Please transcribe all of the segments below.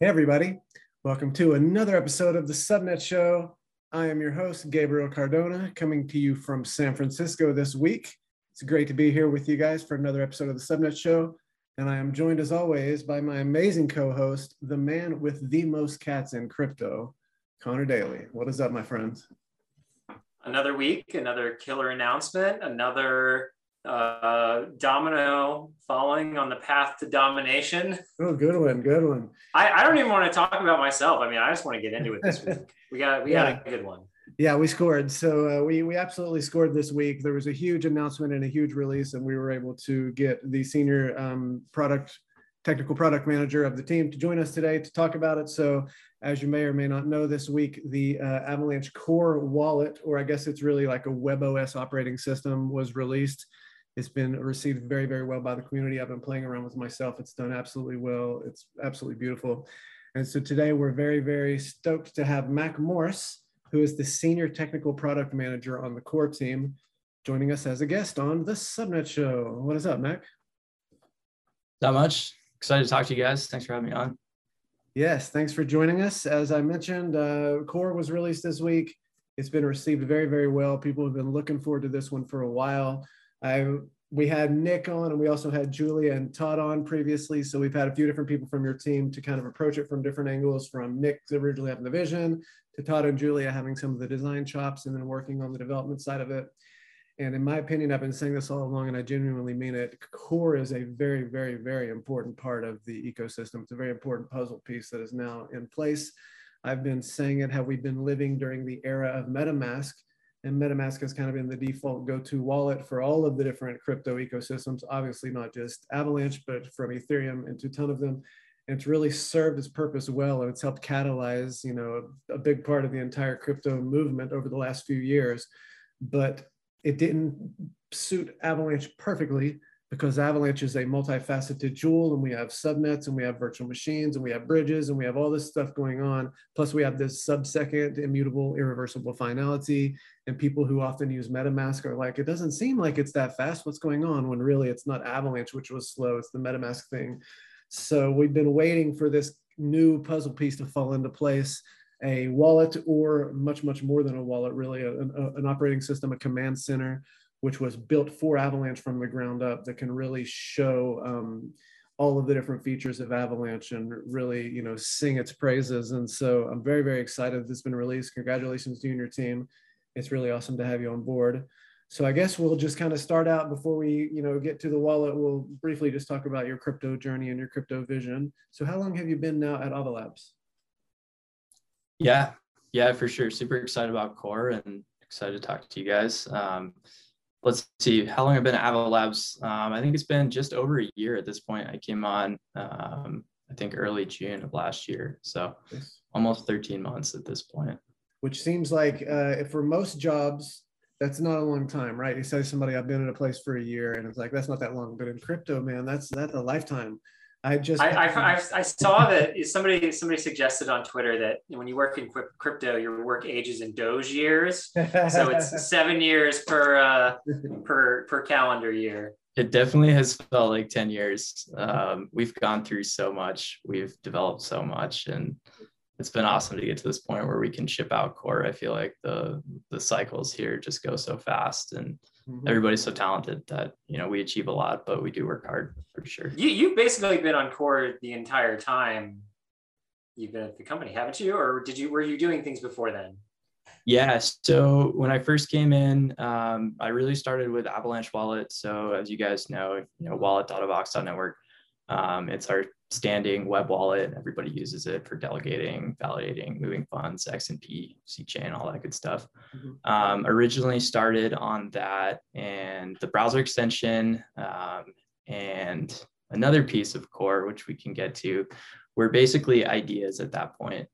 Hey, everybody. Welcome to another episode of the Subnet Show. I am your host, Gabriel Cardona, coming to you from San Francisco this week. It's great to be here with you guys for another episode of the Subnet Show. And I am joined, as always, by my amazing co host, the man with the most cats in crypto, Connor Daly. What is up, my friends? Another week, another killer announcement, another uh, domino falling on the path to domination. Oh, good one, good one. I, I don't even want to talk about myself. I mean, I just want to get into it this week. We got we yeah. got a good one. Yeah, we scored. So uh, we we absolutely scored this week. There was a huge announcement and a huge release, and we were able to get the senior um, product technical product manager of the team to join us today to talk about it. So as you may or may not know, this week the uh, Avalanche Core wallet, or I guess it's really like a WebOS operating system, was released. It's been received very, very well by the community. I've been playing around with myself. It's done absolutely well. It's absolutely beautiful. And so today we're very, very stoked to have Mac morse who is the Senior Technical Product Manager on the core team, joining us as a guest on the Subnet Show. What is up, Mac? Not much. Excited to talk to you guys. Thanks for having me on. Yes, thanks for joining us. As I mentioned, uh, Core was released this week. It's been received very, very well. People have been looking forward to this one for a while. I we had Nick on and we also had Julia and Todd on previously. So we've had a few different people from your team to kind of approach it from different angles from Nick originally having the vision to Todd and Julia having some of the design chops and then working on the development side of it. And in my opinion, I've been saying this all along and I genuinely mean it. Core is a very, very, very important part of the ecosystem. It's a very important puzzle piece that is now in place. I've been saying it, how we've been living during the era of MetaMask and MetaMask has kind of been the default go-to wallet for all of the different crypto ecosystems. Obviously, not just Avalanche, but from Ethereum into a ton of them. And it's really served its purpose well, and it's helped catalyze, you know, a big part of the entire crypto movement over the last few years. But it didn't suit Avalanche perfectly because Avalanche is a multifaceted jewel and we have subnets and we have virtual machines and we have bridges and we have all this stuff going on. Plus we have this sub-second immutable irreversible finality and people who often use MetaMask are like, it doesn't seem like it's that fast. What's going on? When really it's not Avalanche, which was slow. It's the MetaMask thing. So we've been waiting for this new puzzle piece to fall into place a wallet or much, much more than a wallet, really, a, a, an operating system, a command center which was built for Avalanche from the ground up that can really show um, all of the different features of Avalanche and really, you know, sing its praises. And so I'm very, very excited that it's been released. Congratulations to you and your team. It's really awesome to have you on board. So I guess we'll just kind of start out before we, you know, get to the wallet. We'll briefly just talk about your crypto journey and your crypto vision. So how long have you been now at Ava Labs? Yeah, yeah, for sure. Super excited about Core and excited to talk to you guys. Um, let's see how long I've been at Ava Labs. Um, I think it's been just over a year at this point. I came on, um, I think early June of last year. So almost 13 months at this point. Which seems like uh, for most jobs, that's not a long time, right? You say somebody, I've been in a place for a year and it's like, that's not that long, but in crypto, man, that's, that's a lifetime. I just I, I, I, saw that somebody somebody suggested on Twitter that when you work in crypto, your work ages in Doge years, so it's seven years per uh, per per calendar year. It definitely has felt like ten years. Um, we've gone through so much, we've developed so much, and it's been awesome to get to this point where we can ship out core. I feel like the the cycles here just go so fast and mm-hmm. everybody's so talented that you know we achieve a lot, but we do work hard for sure. You you've basically been on core the entire time you've been at the company, haven't you? Or did you were you doing things before then? Yeah. So when I first came in, um, I really started with Avalanche Wallet. So as you guys know, you know, wallet.avax.network. Um, it's our standing web wallet. Everybody uses it for delegating, validating, moving funds, XNP, C-chain, all that good stuff. Mm-hmm. Um, originally started on that and the browser extension um, and another piece of core, which we can get to, were basically ideas at that point.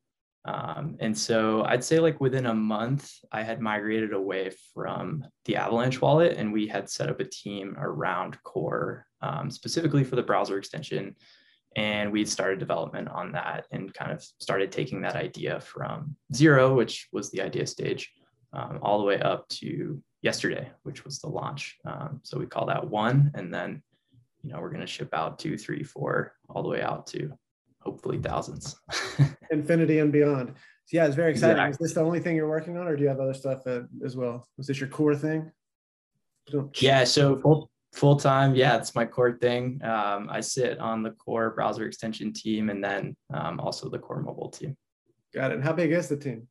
Um, and so I'd say like within a month, I had migrated away from the Avalanche wallet and we had set up a team around core um, specifically for the browser extension and we started development on that and kind of started taking that idea from zero, which was the idea stage, um, all the way up to yesterday, which was the launch. Um, so we call that one, and then you know we're going to ship out two, three, four, all the way out to hopefully thousands. Infinity and beyond. So Yeah, it's very exciting. Exactly. Is this the only thing you're working on, or do you have other stuff uh, as well? Is this your core thing? Yeah, so full full time, yeah, it's my core thing. Um, I sit on the core browser extension team and then um, also the core mobile team. Got it. How big is the team?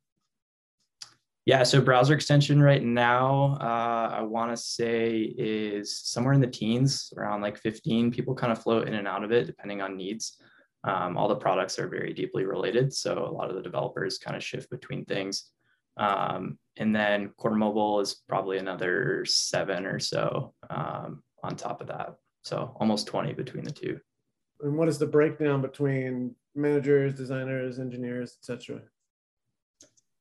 Yeah, so browser extension right now, uh, I want to say is somewhere in the teens, around like 15. People kind of float in and out of it depending on needs. Um, all the products are very deeply related, so a lot of the developers kind of shift between things. Um, and then core mobile is probably another seven or so um, on top of that. So almost 20 between the two. And what is the breakdown between managers, designers, engineers, etc.?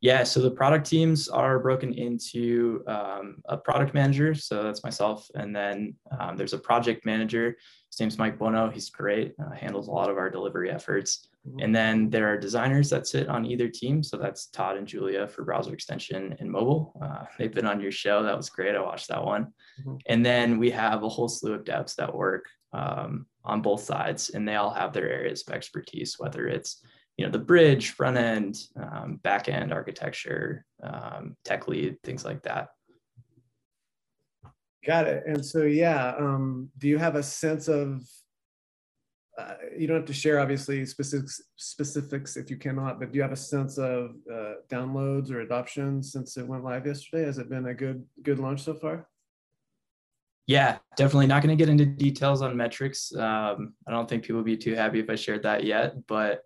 Yeah, so the product teams are broken into um, a product manager, so that's myself, and then um, there's a project manager. His name's Mike Bono. He's great, uh, handles a lot of our delivery efforts. Mhm. And then there are designers that sit on either team. So that's Todd and Julia for browser extension and mobile. Uh, they've been on your show. That was great. I watched that one. Mhm. And then we have a whole slew of devs that work um, on both sides, and they all have their areas of expertise, whether it's you know the bridge, front end, um, back end architecture, um, tech lead, things like that. Got it. And so, yeah, um, do you have a sense of? Uh, you don't have to share obviously specifics specifics if you cannot, but do you have a sense of uh, downloads or adoption since it went live yesterday? Has it been a good good launch so far? Yeah, definitely not going to get into details on metrics. Um, I don't think people would be too happy if I shared that yet, but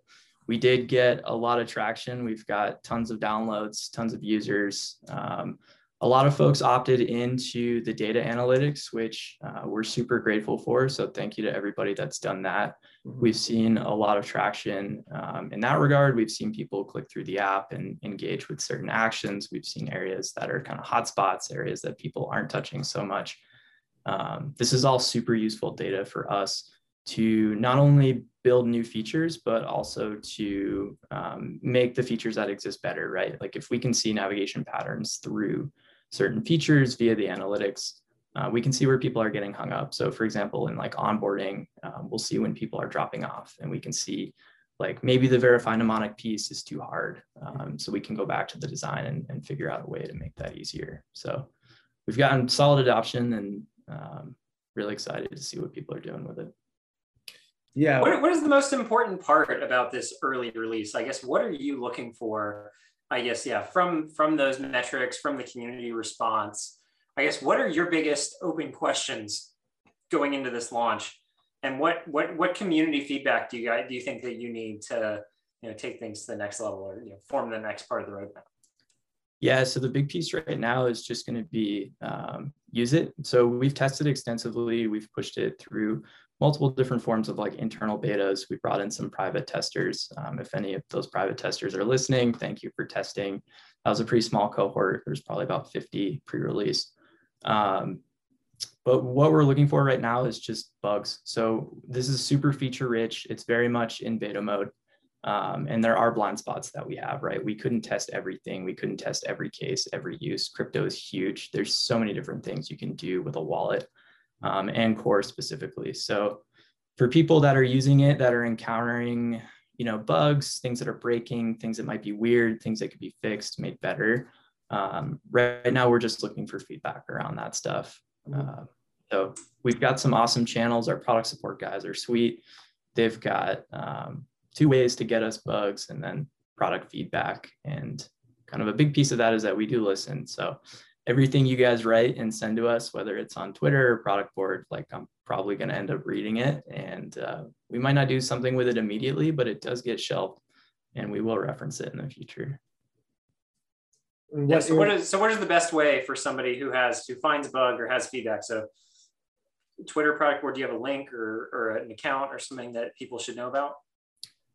we did get a lot of traction. We've got tons of downloads, tons of users. Um, a lot of folks opted into the data analytics, which uh, we're super grateful for. So thank you to everybody that's done that. Mhm. We've seen a lot of traction um, in that regard. We've seen people click through the app and engage with certain actions. We've seen areas that are kind of hotspots, areas that people aren't touching so much. Um, this is all super useful data for us to not only build new features, but also to um, make the features that exist better, right? Like if we can see navigation patterns through certain features via the analytics, uh, we can see where people are getting hung up. So for example, in like onboarding, um, we'll see when people are dropping off and we can see like maybe the verify mnemonic piece is too hard. Um, so we can go back to the design and, and figure out a way to make that easier. So we've gotten solid adoption and um, really excited to see what people are doing with it. Yeah. What, what is the most important part about this early release? I guess what are you looking for? I guess yeah, from from those metrics, from the community response. I guess what are your biggest open questions going into this launch, and what what what community feedback do you guys do you think that you need to you know take things to the next level or you know, form the next part of the roadmap? Yeah, so the big piece right now is just going to be um, use it. So we've tested extensively. We've pushed it through multiple different forms of like internal betas. We brought in some private testers. Um, if any of those private testers are listening, thank you for testing. That was a pretty small cohort. There's probably about 50 pre-release. Um, but what we're looking for right now is just bugs. So this is super feature rich. It's very much in beta mode. Um, and there are blind spots that we have, right? We couldn't test everything. We couldn't test every case, every use. Crypto is huge. There's so many different things you can do with a wallet um, and core specifically. So for people that are using it, that are encountering, you know, bugs, things that are breaking, things that might be weird, things that could be fixed, made better. Um, right now, we're just looking for feedback around that stuff. Uh, so we've got some awesome channels. Our product support guys are sweet. They've got um, two ways to get us bugs and then product feedback. And kind of a big piece of that is that we do listen. So everything you guys write and send to us, whether it's on Twitter or Productboard, like I'm probably going to end up reading it. And uh, we might not do something with it immediately, but it does get shelved and we will reference it in the future. And Yeah, so what is so what is the best way for somebody who has who finds a bug or has feedback? So Twitter Productboard, do you have a link or, or an account or something that people should know about?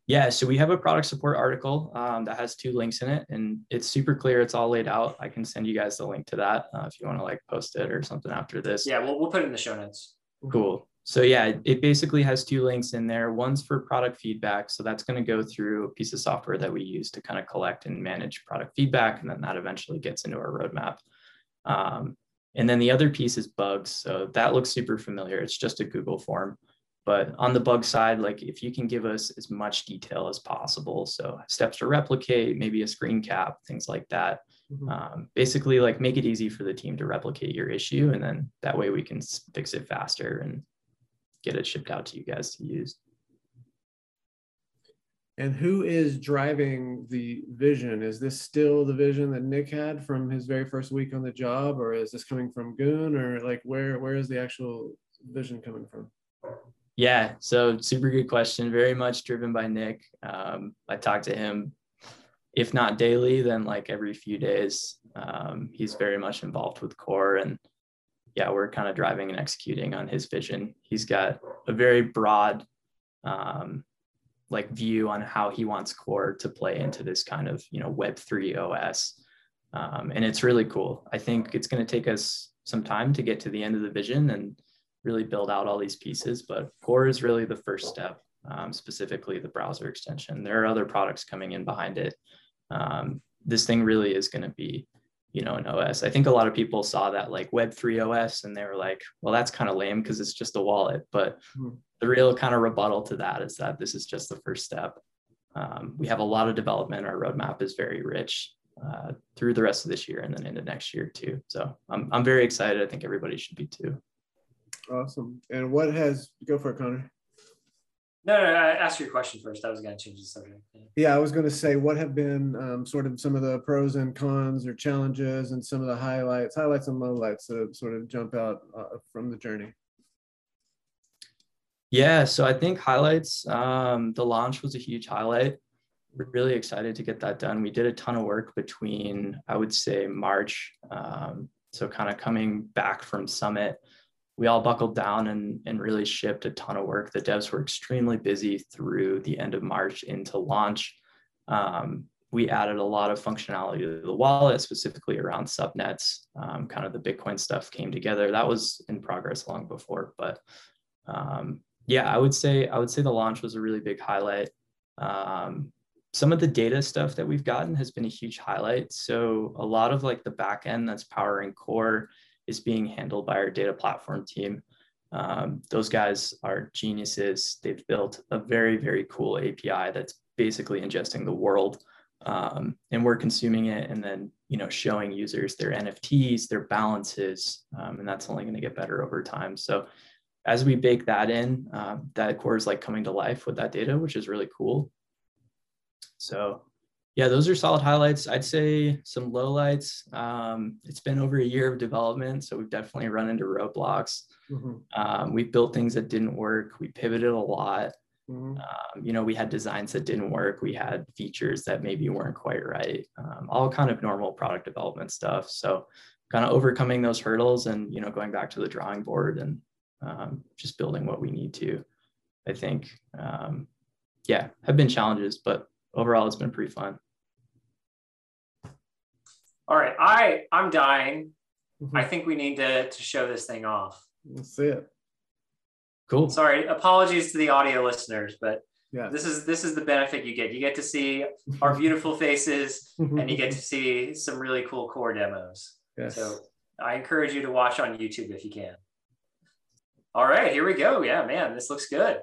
Yeah, so we have a product support article um, that has two links in it, and it's super clear. It's all laid out. I can send you guys the link to that uh, if you want to like post it or something after this. Yeah, we'll, we'll put it in the show notes. Cool. So yeah, it basically has two links in there. One's for product feedback. So that's going to go through a piece of software that we use to kind of collect and manage product feedback. And then that eventually gets into our roadmap. Um, and then the other piece is bugs. So that looks super familiar. It's just a Google form. But on the bug side, like if you can give us as much detail as possible, so steps to replicate, maybe a screen cap, things like that. Mm-hmm. Um, basically, like make it easy for the team to replicate your issue, and then that way we can fix it faster and get it shipped out to you guys to use. And who is driving the vision? Is this still the vision that Nick had from his very first week on the job, or is this coming from Gün, or like where where is the actual vision coming from? Yeah, so super good question. Very much driven by Nick. Um, I talk to him, if not daily, then like every few days. Um, he's very much involved with core, and yeah, we're kind of driving and executing on his vision. He's got a very broad um, like view on how he wants core to play into this kind of you know web3 os um, and it's really cool i think it's going to take us some time to get to the end of the vision and really build out all these pieces but core is really the first step um, specifically the browser extension there are other products coming in behind it um, this thing really is going to be you know an os i think a lot of people saw that like web3 os and they were like well that's kind of lame because it's just a wallet but mm-hmm the real kind of rebuttal to that is that this is just the first step. Um, we have a lot of development. Our roadmap is very rich uh, through the rest of this year and then into next year too. So I'm, I'm very excited. I think everybody should be too. Awesome. And what has, go for it, Connor. No, no, no, ask your question first. I was going to change the subject. Yeah, I was going to say what have been um, sort of some of the pros and cons or challenges and some of the highlights, highlights and lowlights that sort of jump out uh, from the journey. Yeah, so I think highlights. Um, the launch was a huge highlight. We're really excited to get that done. We did a ton of work between, I would say, March. Um, so kind of coming back from Summit, we all buckled down and, and really shipped a ton of work. The devs were extremely busy through the end of March into launch. Um, we added a lot of functionality to the wallet, specifically around subnets. Um, kind of the Bitcoin stuff came together. That was in progress long before, but um, yeah, I would say I would say the launch was a really big highlight. Um, some of the data stuff that we've gotten has been a huge highlight. So a lot of like the backend that's powering core is being handled by our data platform team. Um, those guys are geniuses. They've built a very very cool API that's basically ingesting the world, um, and we're consuming it and then you know showing users their NFTs, their balances, um, and that's only going to get better over time. So as we bake that in, uh, that core is like coming to life with that data, which is really cool. So yeah, those are solid highlights. I'd say some lowlights. Um, it's been over a year of development, so we've definitely run into roadblocks. Mm-hmm. Um, we built things that didn't work. We pivoted a lot. Mm-hmm. Um, you know, we had designs that didn't work. We had features that maybe weren't quite right. Um, all kind of normal product development stuff. So, kind of overcoming those hurdles and you know going back to the drawing board and um, just building what we need to. I think, um, yeah, have been challenges, but overall it's been pretty fun. All right, I I'm dying. Mm-hmm. I think we need to to show this thing off. Let's see it. Cool. Sorry, apologies to the audio listeners, but yeah. this is this is the benefit you get. You get to see our beautiful faces, and you get to see some really cool core demos. Yes. So I encourage you to watch on YouTube if you can. All right, here we go. Yeah, man, this looks good.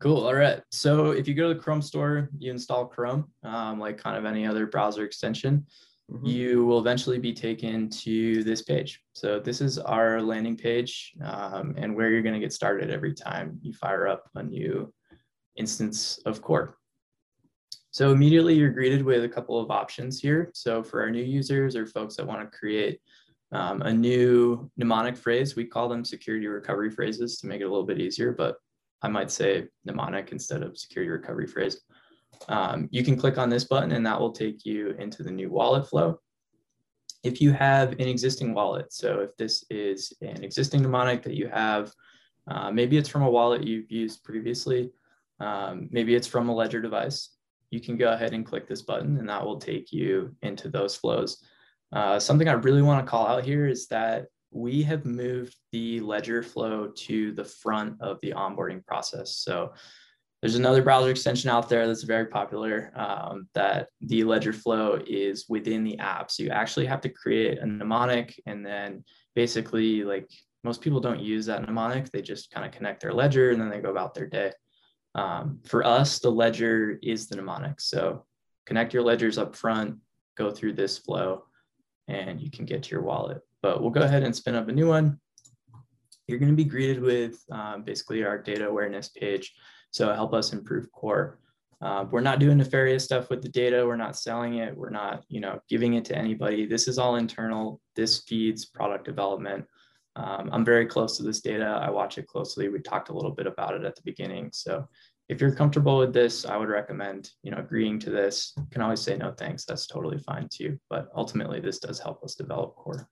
Cool. All right. So if you go to the Chrome store, you install Chrome, um, like kind of any other browser extension, mm-hmm. you will eventually be taken to this page. So this is our landing page um, and where you're going to get started every time you fire up a new instance of Core. So immediately you're greeted with a couple of options here. So for our new users or folks that want to create um, a new mnemonic phrase. We call them security recovery phrases to make it a little bit easier, but I might say mnemonic instead of security recovery phrase. Um, you can click on this button and that will take you into the new wallet flow. If you have an existing wallet, so if this is an existing mnemonic that you have, uh, maybe it's from a wallet you've used previously, um, maybe it's from a Ledger device, you can go ahead and click this button and that will take you into those flows. Uh, something I really want to call out here is that we have moved the ledger flow to the front of the onboarding process. So there's another browser extension out there that's very popular um, that the ledger flow is within the app. So you actually have to create a mnemonic and then basically like most people don't use that mnemonic. They just kind of connect their ledger and then they go about their day. Um, for us, the ledger is the mnemonic. So connect your ledgers up front, go through this flow, and you can get to your wallet. But we'll go ahead and spin up a new one. You're going to be greeted with um, basically our data awareness page. So help us improve core. Uh, we're not doing nefarious stuff with the data. We're not selling it. We're not, you know, giving it to anybody. This is all internal. This feeds product development. Um, I'm very close to this data. I watch it closely. We talked a little bit about it at the beginning. So if you're comfortable with this, I would recommend, you know, agreeing to this. You can always say no thanks. That's totally fine too. But ultimately, this does help us develop core.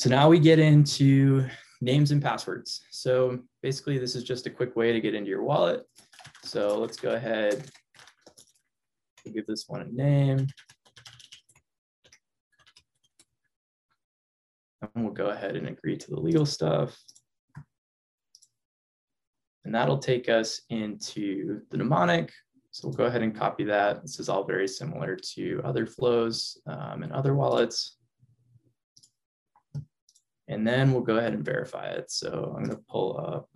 So now we get into names and passwords. So basically, this is just a quick way to get into your wallet. So let's go ahead and give this one a name. And we'll go ahead and agree to the legal stuff. And that'll take us into the mnemonic. So we'll go ahead and copy that. This is all very similar to other flows um, and other wallets. And then we'll go ahead and verify it. So I'm going to pull up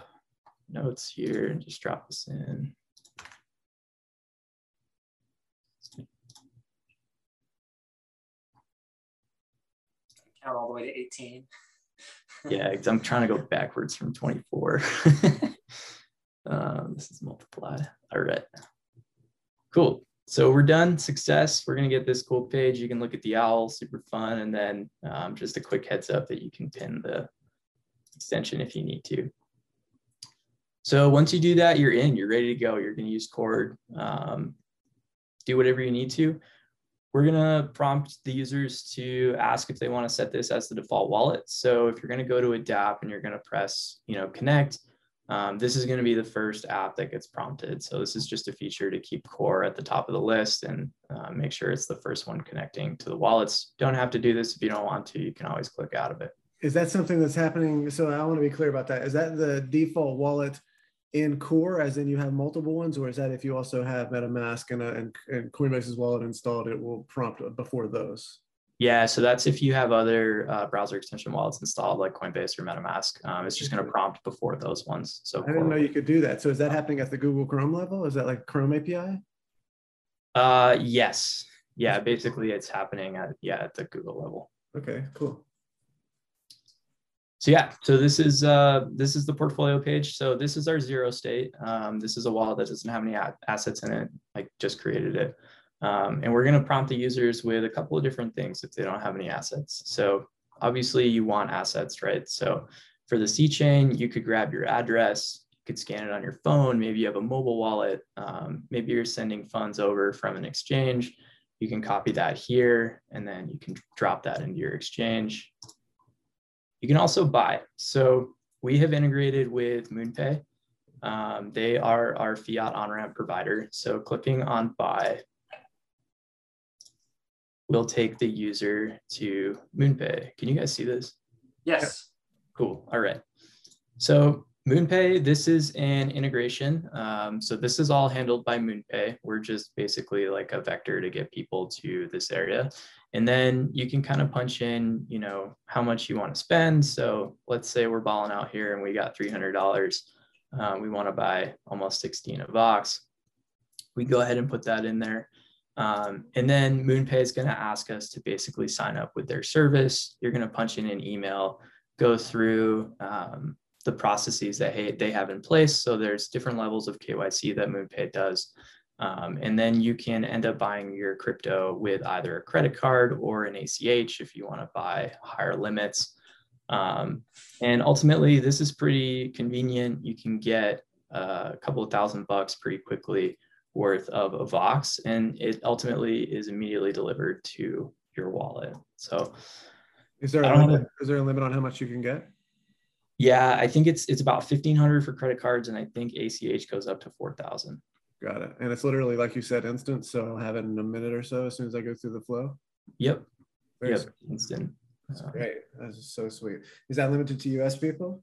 notes here and just drop this in. Count all the way to 18. yeah, because I'm trying to go backwards from 24. um, this is multiply. All right. Cool. So we're done. Success. We're going to get this cool page. You can look at the owl, super fun. And then um, just a quick heads up that you can pin the extension if you need to. So once you do that, you're in, you're ready to go. You're going to use Core, um, do whatever you need to. We're going to prompt the users to ask if they want to set this as the default wallet. So if you're going to go to a DApp and you're going to press, you know, connect, um, this is going to be the first app that gets prompted. So this is just a feature to keep core at the top of the list and uh, make sure it's the first one connecting to the wallets. Don't have to do this if you don't want to. You can always click out of it. Is that something that's happening? So I want to be clear about that. Is that the default wallet in core, as in you have multiple ones, or is that if you also have MetaMask and, a, and, and Coinbase's wallet installed, it will prompt before those? Yeah, so that's if you have other uh, browser extension wallets installed, like Coinbase or MetaMask. Um, it's just going to prompt before those ones. So I didn't know you could do that. So is that happening at the Google Chrome level? Is that like Chrome API? Uh, yes. Yeah, basically, it's happening at yeah at the Google level. Okay, cool so yeah, so this is uh, this is the portfolio page. So this is our zero state. Um, this is a wallet that doesn't have any assets in it. I just created it. Um, and we're going to prompt the users with a couple of different things if they don't have any assets. So obviously you want assets, right? So for the C chain, you could grab your address, you could scan it on your phone. Maybe you have a mobile wallet. Um, maybe you're sending funds over from an exchange. You can copy that here, and then you can drop that into your exchange. You can also buy. So we have integrated with MoonPay. Um, they are our fiat on-ramp provider. So clicking on buy will take the user to MoonPay. Can you guys see this? Yes. Cool. All right. So MoonPay, this is an integration. Um, so this is all handled by MoonPay. We're just basically like a vector to get people to this area. And then you can kind of punch in, you know, how much you want to spend. So let's say we're balling out here and we got $300. Uh, we want to buy almost 16 AVAX. We go ahead and put that in there. Um, and then MoonPay is going to ask us to basically sign up with their service. You're going to punch in an email, go through um, the processes that hey, they have in place. So there's different levels of KYC that MoonPay does. Um, and then you can end up buying your crypto with either a credit card or an ACH if you want to buy higher limits. Um, and ultimately, this is pretty convenient. You can get uh, a couple of thousand bucks pretty quickly worth of AVAX, and it ultimately is immediately delivered to your wallet. So, is there a limit, is there a limit on how much you can get? Yeah, I think it's it's about fifteen hundred for credit cards, and I think ACH goes up to four thousand. Got it. And it's literally like you said, instant. So I'll have it in a minute or so as soon as I go through the flow. Yep. Very yep. Sweet. Instant. That's great. That's so sweet. Is that limited to US people?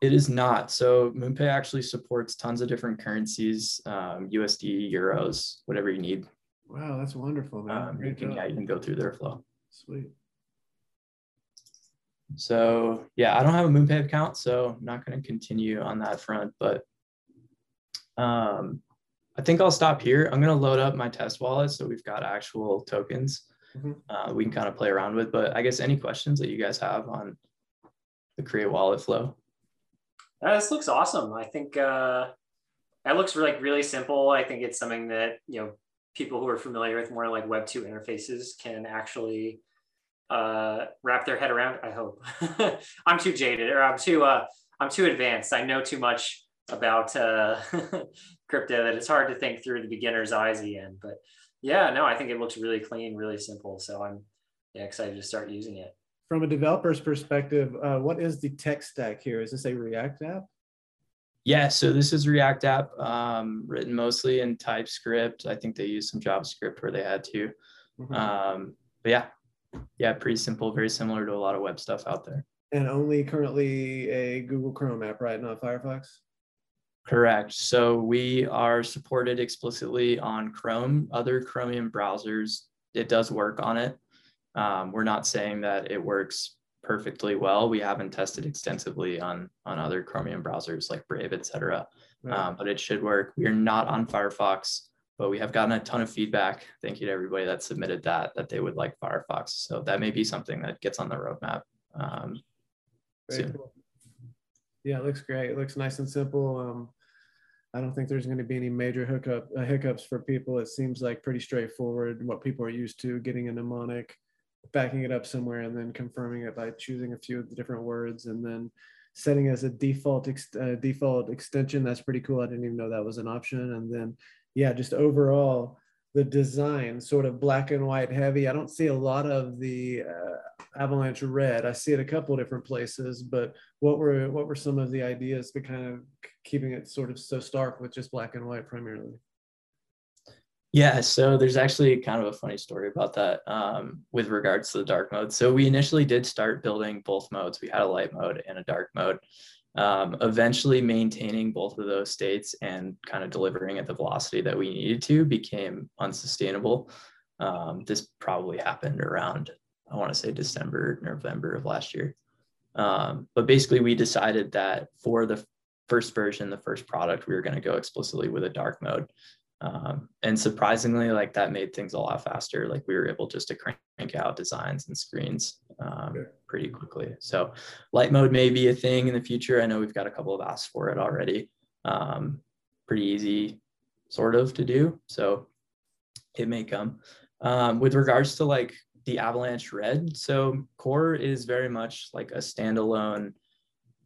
It is not. So MoonPay actually supports tons of different currencies, um, USD, euros, whatever you need. Wow, that's wonderful, man. Um, you can, yeah, you can go through their flow. Sweet. So yeah, I don't have a MoonPay account, so I'm not going to continue on that front. But um, I think I'll stop here. I'm going to load up my test wallet so we've got actual tokens mm-hmm. uh, we can kind of play around with. But I guess any questions that you guys have on the create wallet flow? Uh, this looks awesome. I think uh, that looks like really simple. I think it's something that you know people who are familiar with more like Web two interfaces can actually uh, wrap their head around. I hope I'm too jaded or I'm too uh, I'm too advanced. I know too much about uh, crypto that it's hard to think through the beginner's eyes again. But yeah, no, I think it looks really clean, really simple. So I'm yeah, excited to start using it. From a developer's perspective, uh, what is the tech stack here? Is this a React app? Yeah, so this is React app um, written mostly in TypeScript. I think they used some JavaScript where they had to. Mm-hmm. Um, but yeah, yeah, pretty simple, very similar to a lot of web stuff out there. And only currently a Google Chrome app, right? Not Firefox? Correct. So we are supported explicitly on Chrome. Other Chromium browsers, it does work on it. Um, we're not saying that it works perfectly well. We haven't tested extensively on on other Chromium browsers like Brave, etc. Right. Um, but it should work. We are not on Firefox, but we have gotten a ton of feedback. Thank you to everybody that submitted that that they would like Firefox. So that may be something that gets on the roadmap um, soon. Cool. Yeah, it looks great. It looks nice and simple. Um, I don't think there's going to be any major hookup uh, hiccups for people. It seems like pretty straightforward. What people are used to getting a mnemonic, backing it up somewhere, and then confirming it by choosing a few of the different words, and then setting as a default ex- uh, default extension. That's pretty cool. I didn't even know that was an option. And then, yeah, just overall the design sort of black and white heavy. I don't see a lot of the uh, Avalanche red. I see it a couple different places, but what were what were some of the ideas to kind of keeping it sort of so stark with just black and white primarily? Yeah, so there's actually kind of a funny story about that um, with regards to the dark mode. So we initially did start building both modes. We had a light mode and a dark mode um, eventually maintaining both of those states and kind of delivering at the velocity that we needed to became unsustainable. Um, this probably happened around, I want to say December, November of last year. Um, but basically, we decided that for the first version, the first product, we were going to go explicitly with a dark mode. Um, and surprisingly, like that made things a lot faster. Like we were able just to crank out designs and screens um, pretty quickly. So light mode may be a thing in the future. I know we've got a couple of asks for it already. Um, pretty easy sort of to do. So it may come. Um, with regards to like the Avalanche Red, so Core is very much like a standalone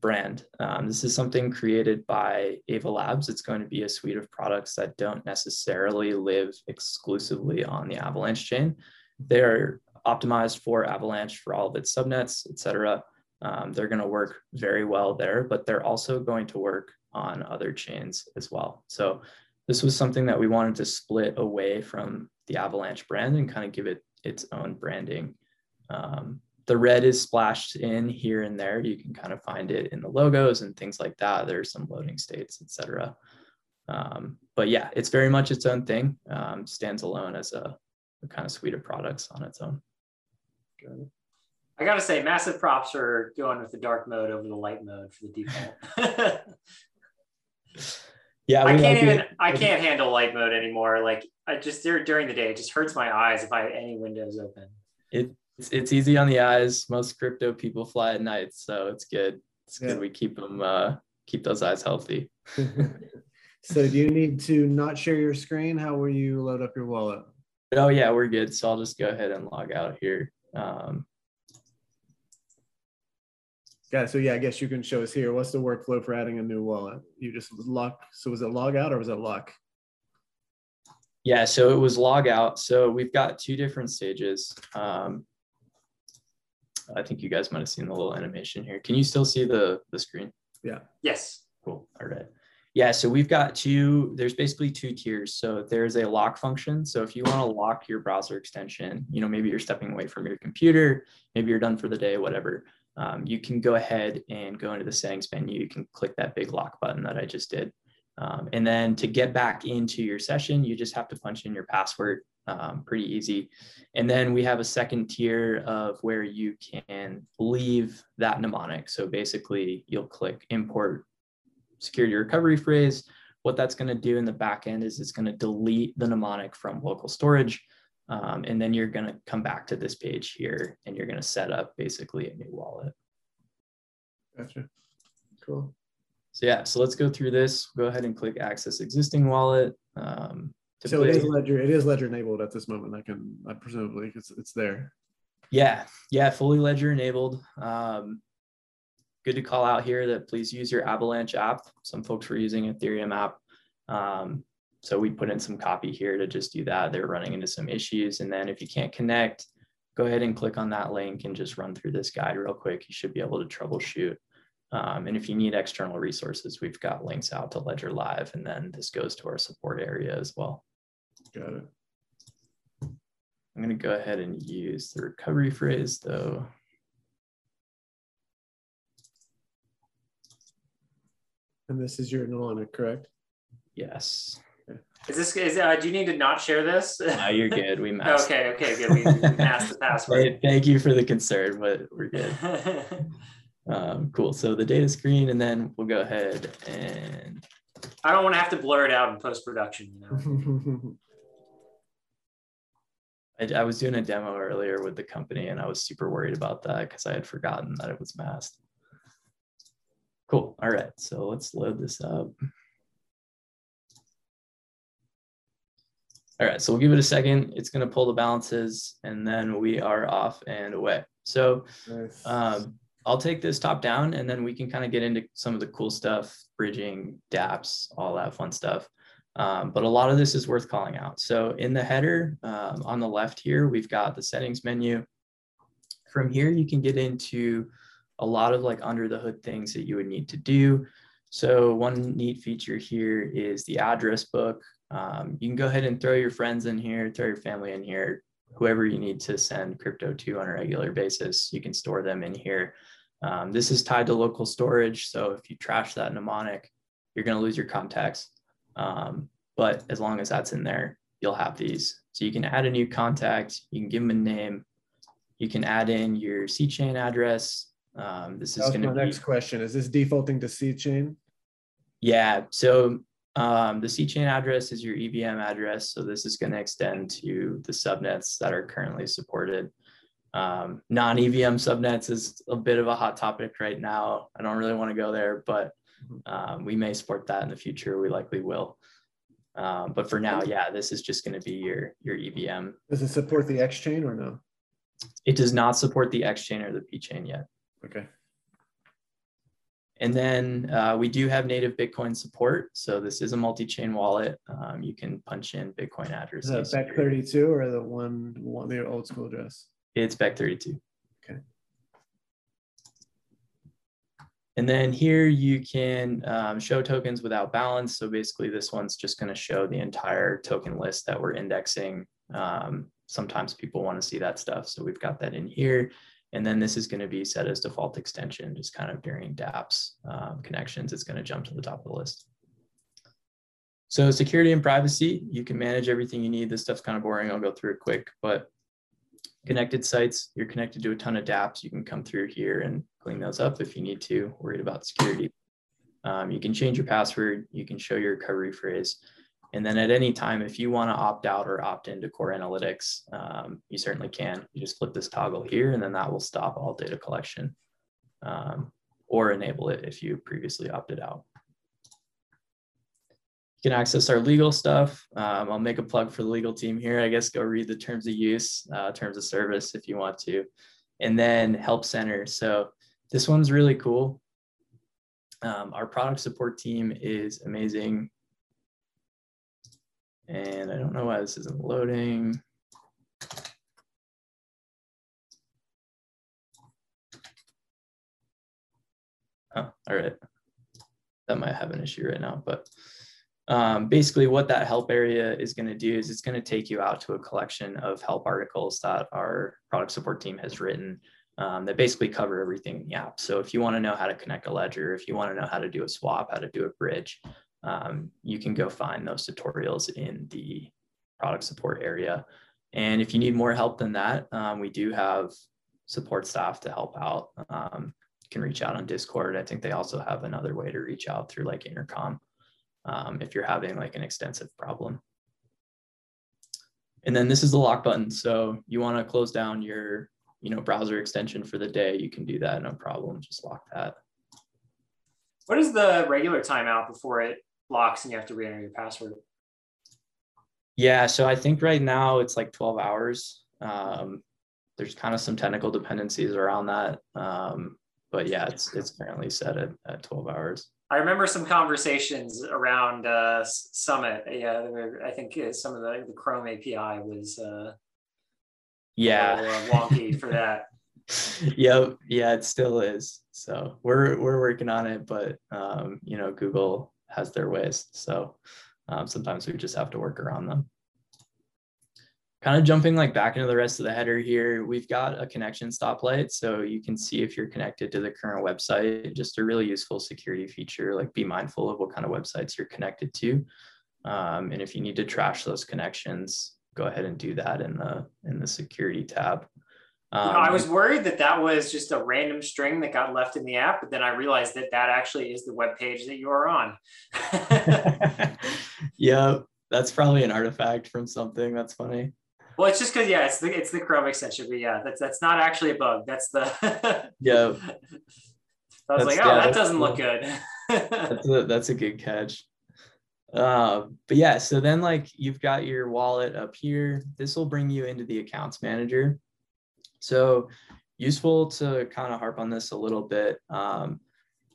brand. Um, this is something created by Ava Labs. It's going to be a suite of products that don't necessarily live exclusively on the Avalanche chain. They're optimized for Avalanche for all of its subnets, et cetera. Um, they're going to work very well there, but they're also going to work on other chains as well. So this was something that we wanted to split away from the Avalanche brand and kind of give it its own branding. Um, the red is splashed in here and there. You can kind of find it in the logos and things like that. There's some loading states, etc. Um, but yeah, it's very much its own thing. Um, stands alone as a, a, kind of suite of products on its own. Good. I gotta say, massive props for going with the dark mode over the light mode for the default. yeah, I can't even. It. I can't handle light mode anymore. Like I just during the day, it just hurts my eyes if I have any windows open. It it's, it's easy on the eyes. Most crypto people fly at night, so it's good. It's yeah. good we keep them uh, keep those eyes healthy. so do you need to not share your screen? How will you load up your wallet? Oh yeah, we're good. So I'll just go ahead and log out here. Um, yeah, so yeah, I guess you can show us here. What's the workflow for adding a new wallet? You just lock. So was it log out or was it lock? Yeah, so it was log out. So we've got two different stages. Um, I think you guys might have seen the little animation here. Can you still see the, the screen? Yeah. Yes. Cool. All right. Yeah, so we've got two, there's basically two tiers. So there's a lock function. So if you want to lock your browser extension, you know, maybe you're stepping away from your computer, maybe you're done for the day, whatever. Um, you can go ahead and go into the settings menu. You can click that big lock button that I just did. Um, and then to get back into your session, you just have to punch in your password. Um, pretty easy. And then we have a second tier of where you can leave that mnemonic. So basically you'll click import security recovery phrase. What that's going to do in the back end is it's going to delete the mnemonic from local storage. Um, and then you're going to come back to this page here and you're going to set up basically a new wallet. Gotcha. Cool. So yeah, so let's go through this. Go ahead and click access existing wallet. Um, so it is ledger it is ledger enabled at this moment i can i presumably it's it's there. Yeah yeah fully ledger enabled. Um, good to call out here that please use your avalanche app. Some folks were using ethereum app. Um, so we put in some copy here to just do that. They're running into some issues. And then if you can't connect go ahead and click on that link and just run through this guide real quick. You should be able to troubleshoot. Um, and if you need external resources, we've got links out to Ledger Live, and then this goes to our support area as well. Got it. I'm going to go ahead and use the recovery phrase though. And this is your mnemonic, correct? Yes. Is this, is, uh, do you need to not share this? No, you're good. We masked. okay, okay, good. We, we masked the password. Thank you for the concern, but we're good. um, cool. So the data screen, and then we'll go ahead and. I don't want to have to blur it out in post production, you know. I, I was doing a demo earlier with the company and I was super worried about that because I had forgotten that it was masked. Cool. All right. So let's load this up. All right, so we'll give it a second. It's going to pull the balances and then we are off and away. So nice. um, I'll take this top down and then we can kind of get into some of the cool stuff, bridging, dApps, all that fun stuff. Um, but a lot of this is worth calling out. So in the header um, on the left here, we've got the settings menu. From here, you can get into a lot of like under the hood things that you would need to do. So one neat feature here is the address book. Um, you can go ahead and throw your friends in here, throw your family in here, whoever you need to send crypto to on a regular basis, you can store them in here. Um, this is tied to local storage. So if you trash that mnemonic, you're going to lose your contacts. Um, but as long as that's in there, you'll have these. So you can add a new contact, you can give them a name, you can add in your C chain address. Um, this is going to be next question. Is this defaulting to C chain? Yeah. So um, the C chain address is your EVM address. So this is going to extend to the subnets that are currently supported. Um, non EVM subnets is a bit of a hot topic right now. I don't really want to go there, but. Um, we may support that in the future. We likely will. Um, but for now, yeah, this is just going to be your your EVM. Does it support the X chain or no? It does not support the X chain or the P chain yet. Okay. And then uh, we do have native Bitcoin support. So this is a multi-chain wallet. Um, you can punch in Bitcoin addresses. Is that Bech32 or the one, one the old school address? It's Bech32. Okay. And then here you can um, show tokens without balance. So basically this one's just gonna show the entire token list that we're indexing. Um, sometimes people wanna see that stuff. So we've got that in here. And then this is gonna be set as default extension, just kind of during dApps um, connections, it's gonna jump to the top of the list. So security and privacy, you can manage everything you need. This stuff's kind of boring. I'll go through it quick, but connected sites, you're connected to a ton of dApps. You can come through here and clean those up if you need to, worried about security. Um, you can change your password, you can show your recovery phrase. And then at any time, if you want to opt out or opt into core analytics, um, you certainly can. You just flip this toggle here, and then that will stop all data collection um, or enable it if you previously opted out. You can access our legal stuff. Um, I'll make a plug for the legal team here. I guess go read the terms of use, uh, terms of service if you want to. And then Help Center. So this one's really cool. Um, our product support team is amazing. And I don't know why this isn't loading. Oh, all right. That might have an issue right now, but um, basically what that help area is going to do is it's going to take you out to a collection of help articles that our product support team has written um, that basically cover everything in the app. So if you want to know how to connect a ledger, if you want to know how to do a swap, how to do a bridge, um, you can go find those tutorials in the product support area. And if you need more help than that, um, we do have support staff to help out. Um, you can reach out on Discord. I think they also have another way to reach out through like intercom um, if you're having like an extensive problem. And then this is the lock button. So you want to close down your you know browser extension for the day, you can do that no problem. Just lock that. What is the regular timeout before it locks and you have to re-enter your password? Yeah, so I think right now it's like 12 hours. Um, there's kind of some technical dependencies around that. Um, but yeah, it's it's currently set at, at 12 hours. I remember some conversations around uh, Summit. Yeah, I think uh, some of the, the Chrome API was uh, yeah uh, wonky for that. yep, yeah, it still is. So we're we're working on it, but um, you know, Google has their ways. So um, sometimes we just have to work around them. Kind of jumping like back into the rest of the header here, we've got a connection stoplight. So you can see if you're connected to the current website, just a really useful security feature, like be mindful of what kind of websites you're connected to. Um, and if you need to trash those connections, go ahead and do that in the, in the security tab. Um, you know, I um, was worried that that was just a random string that got left in the app, but then I realized that that actually is the web page that you are on. yeah, that's probably an artifact from something. That's funny. Well, it's just because yeah, it's the it's the Chrome extension, but yeah, that's that's not actually a bug. That's the yeah. I was that's, like, oh, yeah, that doesn't cool. look good. that's a that's a good catch. Uh, but yeah, so then like you've got your wallet up here. This will bring you into the accounts manager. So useful to kind of harp on this a little bit. Um,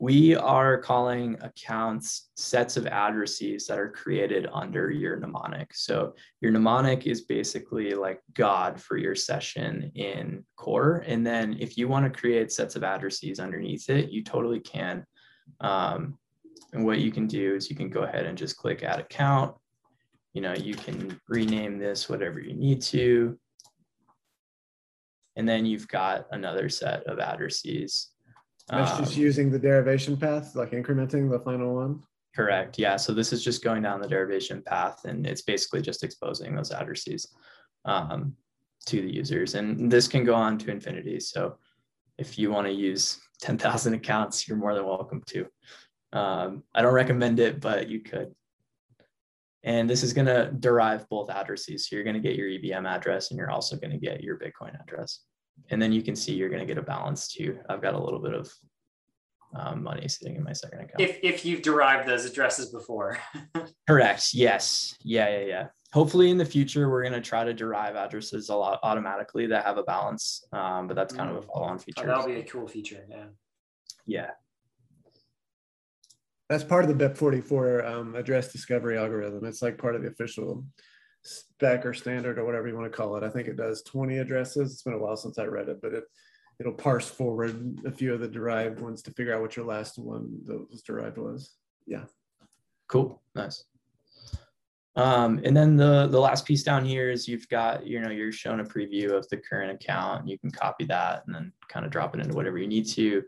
we are calling accounts sets of addresses that are created under your mnemonic. So your mnemonic is basically like God for your session in core. And then if you want to create sets of addresses underneath it, you totally can. Um, and what you can do is you can go ahead and just click add account. You know, you can rename this whatever you need to. And then you've got another set of addresses. That's um, just using the derivation path, like incrementing the final one. Correct. Yeah. So this is just going down the derivation path and it's basically just exposing those addresses um, to the users. And this can go on to infinity. So if you want to use 10,000 accounts, you're more than welcome to. Um, I don't recommend it, but you could. And this is going to derive both addresses. So you're going to get your EVM address and you're also going to get your Bitcoin address. And then you can see you're going to get a balance too. I've got a little bit of um, money sitting in my second account. If, if you've derived those addresses before. Correct. Yes. Yeah. Yeah. Yeah. Hopefully in the future, we're going to try to derive addresses a lot automatically that have a balance. Um, but that's kind of a mm. follow on feature. Oh, that'll be a cool feature. Yeah. Yeah that's part of the BIP44 um, address discovery algorithm. It's like part of the official spec or standard or whatever you want to call it. I think it does 20 addresses. It's been a while since I read it, but it it'll parse forward a few of the derived ones to figure out what your last one that was derived was. Yeah. Cool. Nice. Um, and then the the last piece down here is you've got you know you're shown a preview of the current account. You can copy that and then kind of drop it into whatever you need to.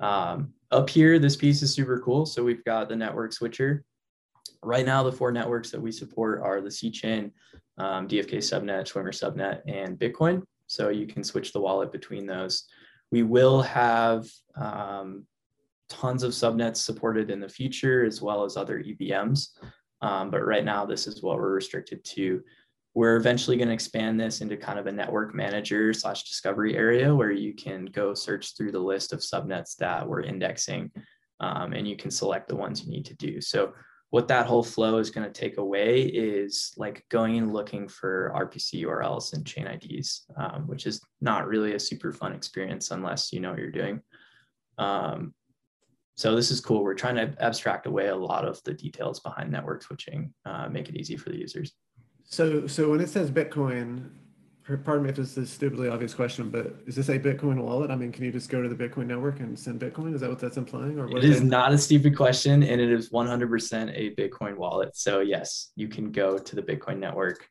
Um, up here, this piece is super cool. So we've got the network switcher. Right now, the four networks that we support are the C-Chain, um, DFK subnet, Swimmer subnet, and Bitcoin. So you can switch the wallet between those. We will have um, tons of subnets supported in the future, as well as other EVMs. Um, but right now, this is what we're restricted to. We're eventually going to expand this into kind of a network manager slash discovery area where you can go search through the list of subnets that we're indexing um, and you can select the ones you need to do. So what that whole flow is going to take away is like going and looking for RPC URLs and chain IDs, um, which is not really a super fun experience unless you know what you're doing. Um, so this is cool. We're trying to abstract away a lot of the details behind network switching, uh, make it easy for the users. So, so when it says Bitcoin, pardon me if this is a stupidly obvious question, but is this a Bitcoin wallet? I mean, can you just go to the Bitcoin network and send Bitcoin? Is that what that's implying? Or it is not a stupid question, and it is 100% a Bitcoin wallet. So yes, you can go to the Bitcoin network.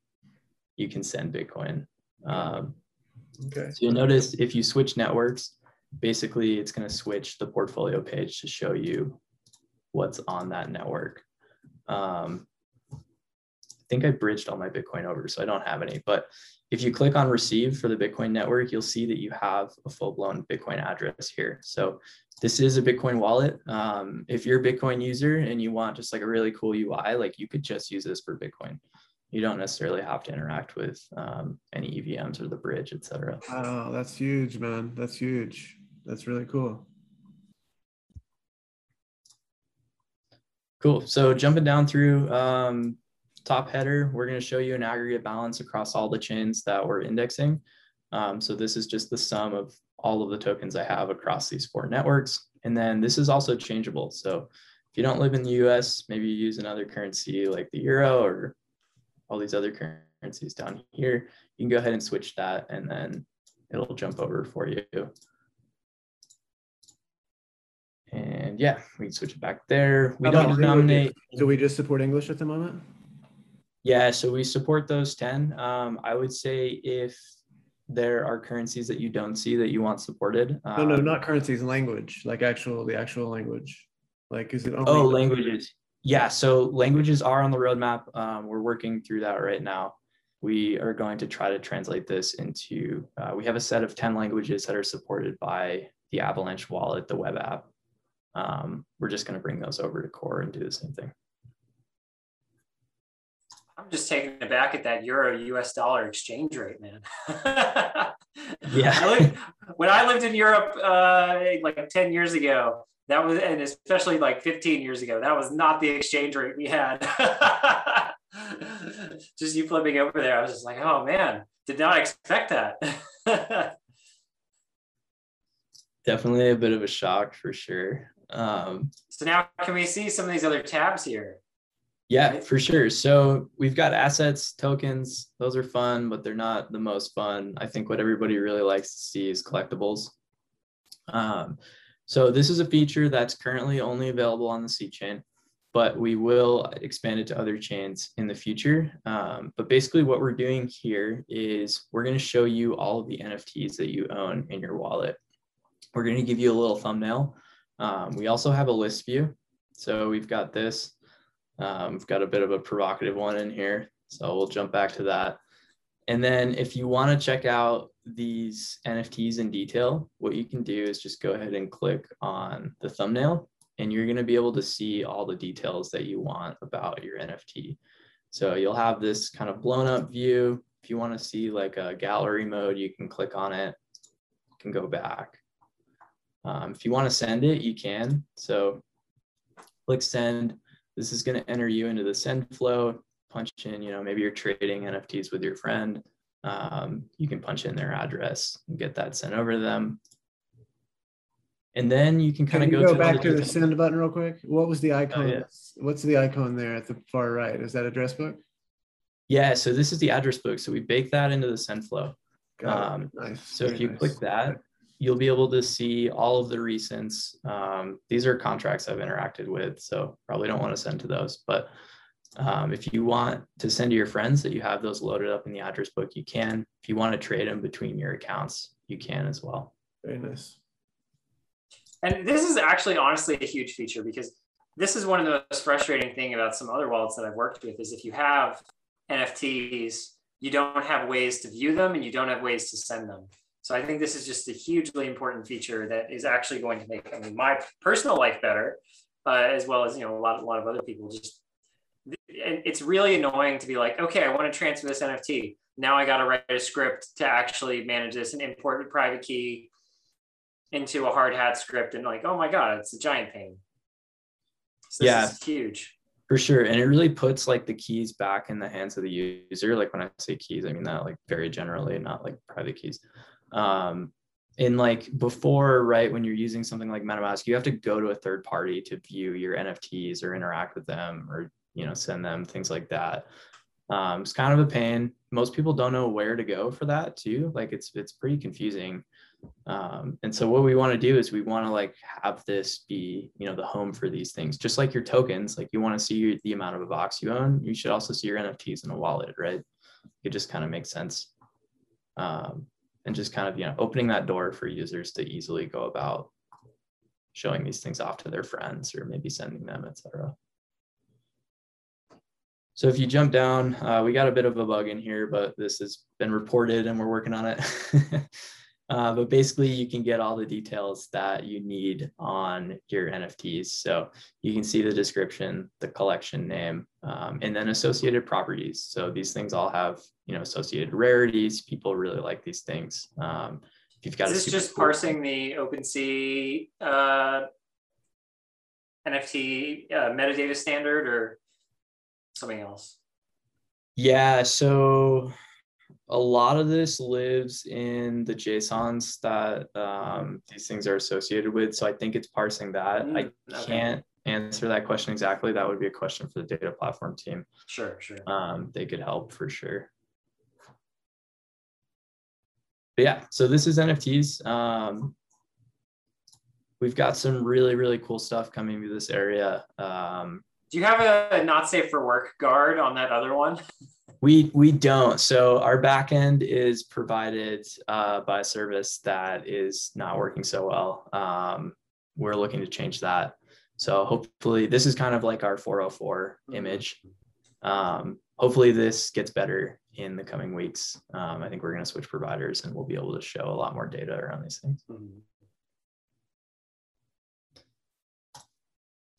You can send Bitcoin. Um, okay. So you'll notice if you switch networks, basically it's going to switch the portfolio page to show you what's on that network. Um, I think I bridged all my Bitcoin over, so I don't have any. But if you click on receive for the Bitcoin network, you'll see that you have a full blown Bitcoin address here. So this is a Bitcoin wallet. Um, if you're a Bitcoin user and you want just like a really cool UI, like you could just use this for Bitcoin. You don't necessarily have to interact with um, any EVMs or the bridge, etc. Wow, that's huge, man. That's huge. That's really cool. Cool. So jumping down through um, top header, we're going to show you an aggregate balance across all the chains that we're indexing. Um, so this is just the sum of all of the tokens I have across these four networks. And then this is also changeable. So if you don't live in the US, maybe you use another currency like the euro or all these other currencies down here, you can go ahead and switch that and then it'll jump over for you. And yeah, we can switch it back there. We How don't denominate. Do we just support English at the moment? Yeah, so we support those 10. Um, I would say if there are currencies that you don't see that you want supported. No, no, um, not currencies, language, like actual, the actual language. Like, is it? only- Oh, languages. Yeah, so languages are on the roadmap. Um, we're working through that right now. We are going to try to translate this into, uh, we have a set of 10 languages that are supported by the Avalanche wallet, the web app. Um, we're just going to bring those over to core and do the same thing. Just taken aback at that euro US dollar exchange rate, man. Yeah. I lived, when I lived in Europe uh, like 10 years ago, that was, and especially like 15 years ago, that was not the exchange rate we had. just you flipping over there, I was just like, oh man, did not expect that. Definitely a bit of a shock for sure. Um, so now can we see some of these other tabs here? Yeah, for sure. So we've got assets, tokens. Those are fun, but they're not the most fun. I think what everybody really likes to see is collectibles. Um, so this is a feature that's currently only available on the C chain, but we will expand it to other chains in the future. Um, but basically what we're doing here is we're going to show you all of the NFTs that you own in your wallet. We're going to give you a little thumbnail. Um, we also have a list view. So we've got this. Um, we've got a bit of a provocative one in here, so we'll jump back to that. And then if you want to check out these NFTs in detail, what you can do is just go ahead and click on the thumbnail and you're going to be able to see all the details that you want about your NFT. So you'll have this kind of blown up view. If you want to see like a gallery mode, you can click on it, you can go back. Um, if you want to send it, you can. So click send. This is going to enter you into the send flow. Punch in, you know, maybe you're trading NFTs with your friend. Um, you can punch in their address and get that sent over to them. And then you can kind Can of go, go back to the send button real quick? What was the icon? yeah. What's the icon there at the far right? Is that address book? Yeah, so this is the address book. So we bake that into the send flow. Got it. Um, Nice. So if you nice. click that, you'll be able to see all of the recents. Um, these are contracts I've interacted with, so probably don't want to send to those. But um, if you want to send to your friends that you have those loaded up in the address book, you can. If you want to trade them between your accounts, you can as well. Very nice. And this is actually honestly a huge feature because this is one of the most frustrating thing about some other wallets that I've worked with is if you have NFTs, you don't have ways to view them and you don't have ways to send them. So I think this is just a hugely important feature that is actually going to make I mean, my personal life better, uh, as well as you know a lot a lot of other people. Just and it's really annoying to be like, okay, I want to transfer this NFT. Now I got to write a script to actually manage this and import a private key into a Hardhat script and like, oh my god, it's a giant pain. So this Yeah. is huge. For sure. And it really puts like the keys back in the hands of the user. Like when I say keys, I mean that like very generally, not like private keys. Um, and like before, right, when you're using something like MetaMask, you have to go to a third party to view your NFTs or interact with them or, you know, send them things like that. Um, it's kind of a pain. Most people don't know where to go for that too. Like it's it's pretty confusing. Um, and so what we want to do is we want to like have this be, you know, the home for these things, just like your tokens. Like you want to see the amount of AVAX you own, you should also see your NFTs in a wallet, right? It just kind of makes sense. Um, and just kind of, you know, opening that door for users to easily go about showing these things off to their friends or maybe sending them, et cetera. So if you jump down, uh, we got a bit of a bug in here, but this has been reported and we're working on it. uh, but basically you can get all the details that you need on your NFTs. So you can see the description, the collection name, um, and then associated properties. So these things all have, you know, associated rarities. People really like these things. Um, if you've got Is this just cool parsing the OpenSea uh, NFT uh, metadata standard or something else? Yeah, so a lot of this lives in the JSONs that um, these things are associated with. So I think it's parsing that. Mm, I okay. can't answer that question exactly. That would be a question for the data platform team. Sure, sure. Um, they could help for sure. But yeah, so this is NFTs. Um, we've got some really, really cool stuff coming to this area. Um, do you have a not safe for work guard on that other one? We we don't. So our backend is provided uh, by a service that is not working so well. Um, we're looking to change that. So hopefully this is kind of like our 404 mm-hmm. image. Um, hopefully this gets better in the coming weeks. Um, I think we're going to switch providers and we'll be able to show a lot more data around these things. Mm-hmm.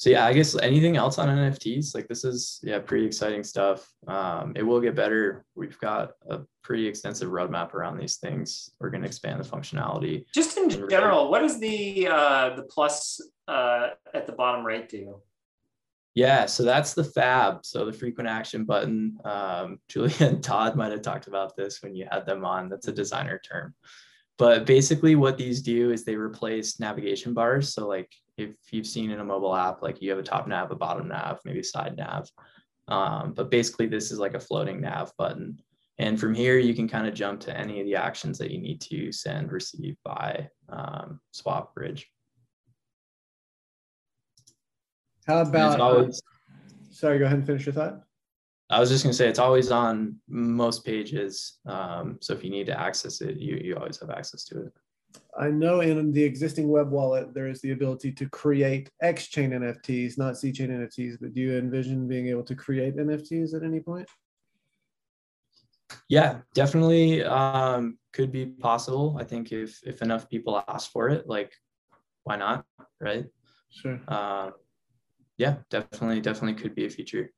So yeah, I guess anything else on NFTs? Like this is yeah, pretty exciting stuff. Um, it will get better. We've got a pretty extensive roadmap around these things. We're going to expand the functionality. Just in general, what does the uh, the plus uh, at the bottom right do? Yeah, so that's the fab. So the frequent action button. Um, Julia and Todd might have talked about this when you had them on. That's a designer term. But basically, what these do is they replace navigation bars. So like if you've seen in a mobile app, like you have a top nav, a bottom nav, maybe a side nav. Um, but basically, this is like a floating nav button. And from here, you can kind of jump to any of the actions that you need to send, receive, buy, um, swap, bridge. How about? Always, sorry, go ahead and finish your thought. I was just going to say it's always on most pages. Um, so if you need to access it, you, you always have access to it. I know in the existing web wallet, there is the ability to create X-chain NFTs, not C-chain NFTs, but do you envision being able to create NFTs at any point? Yeah, definitely um, could be possible. I think if, if enough people ask for it, like, why not, right? Sure. Uh, yeah, definitely, definitely could be a feature.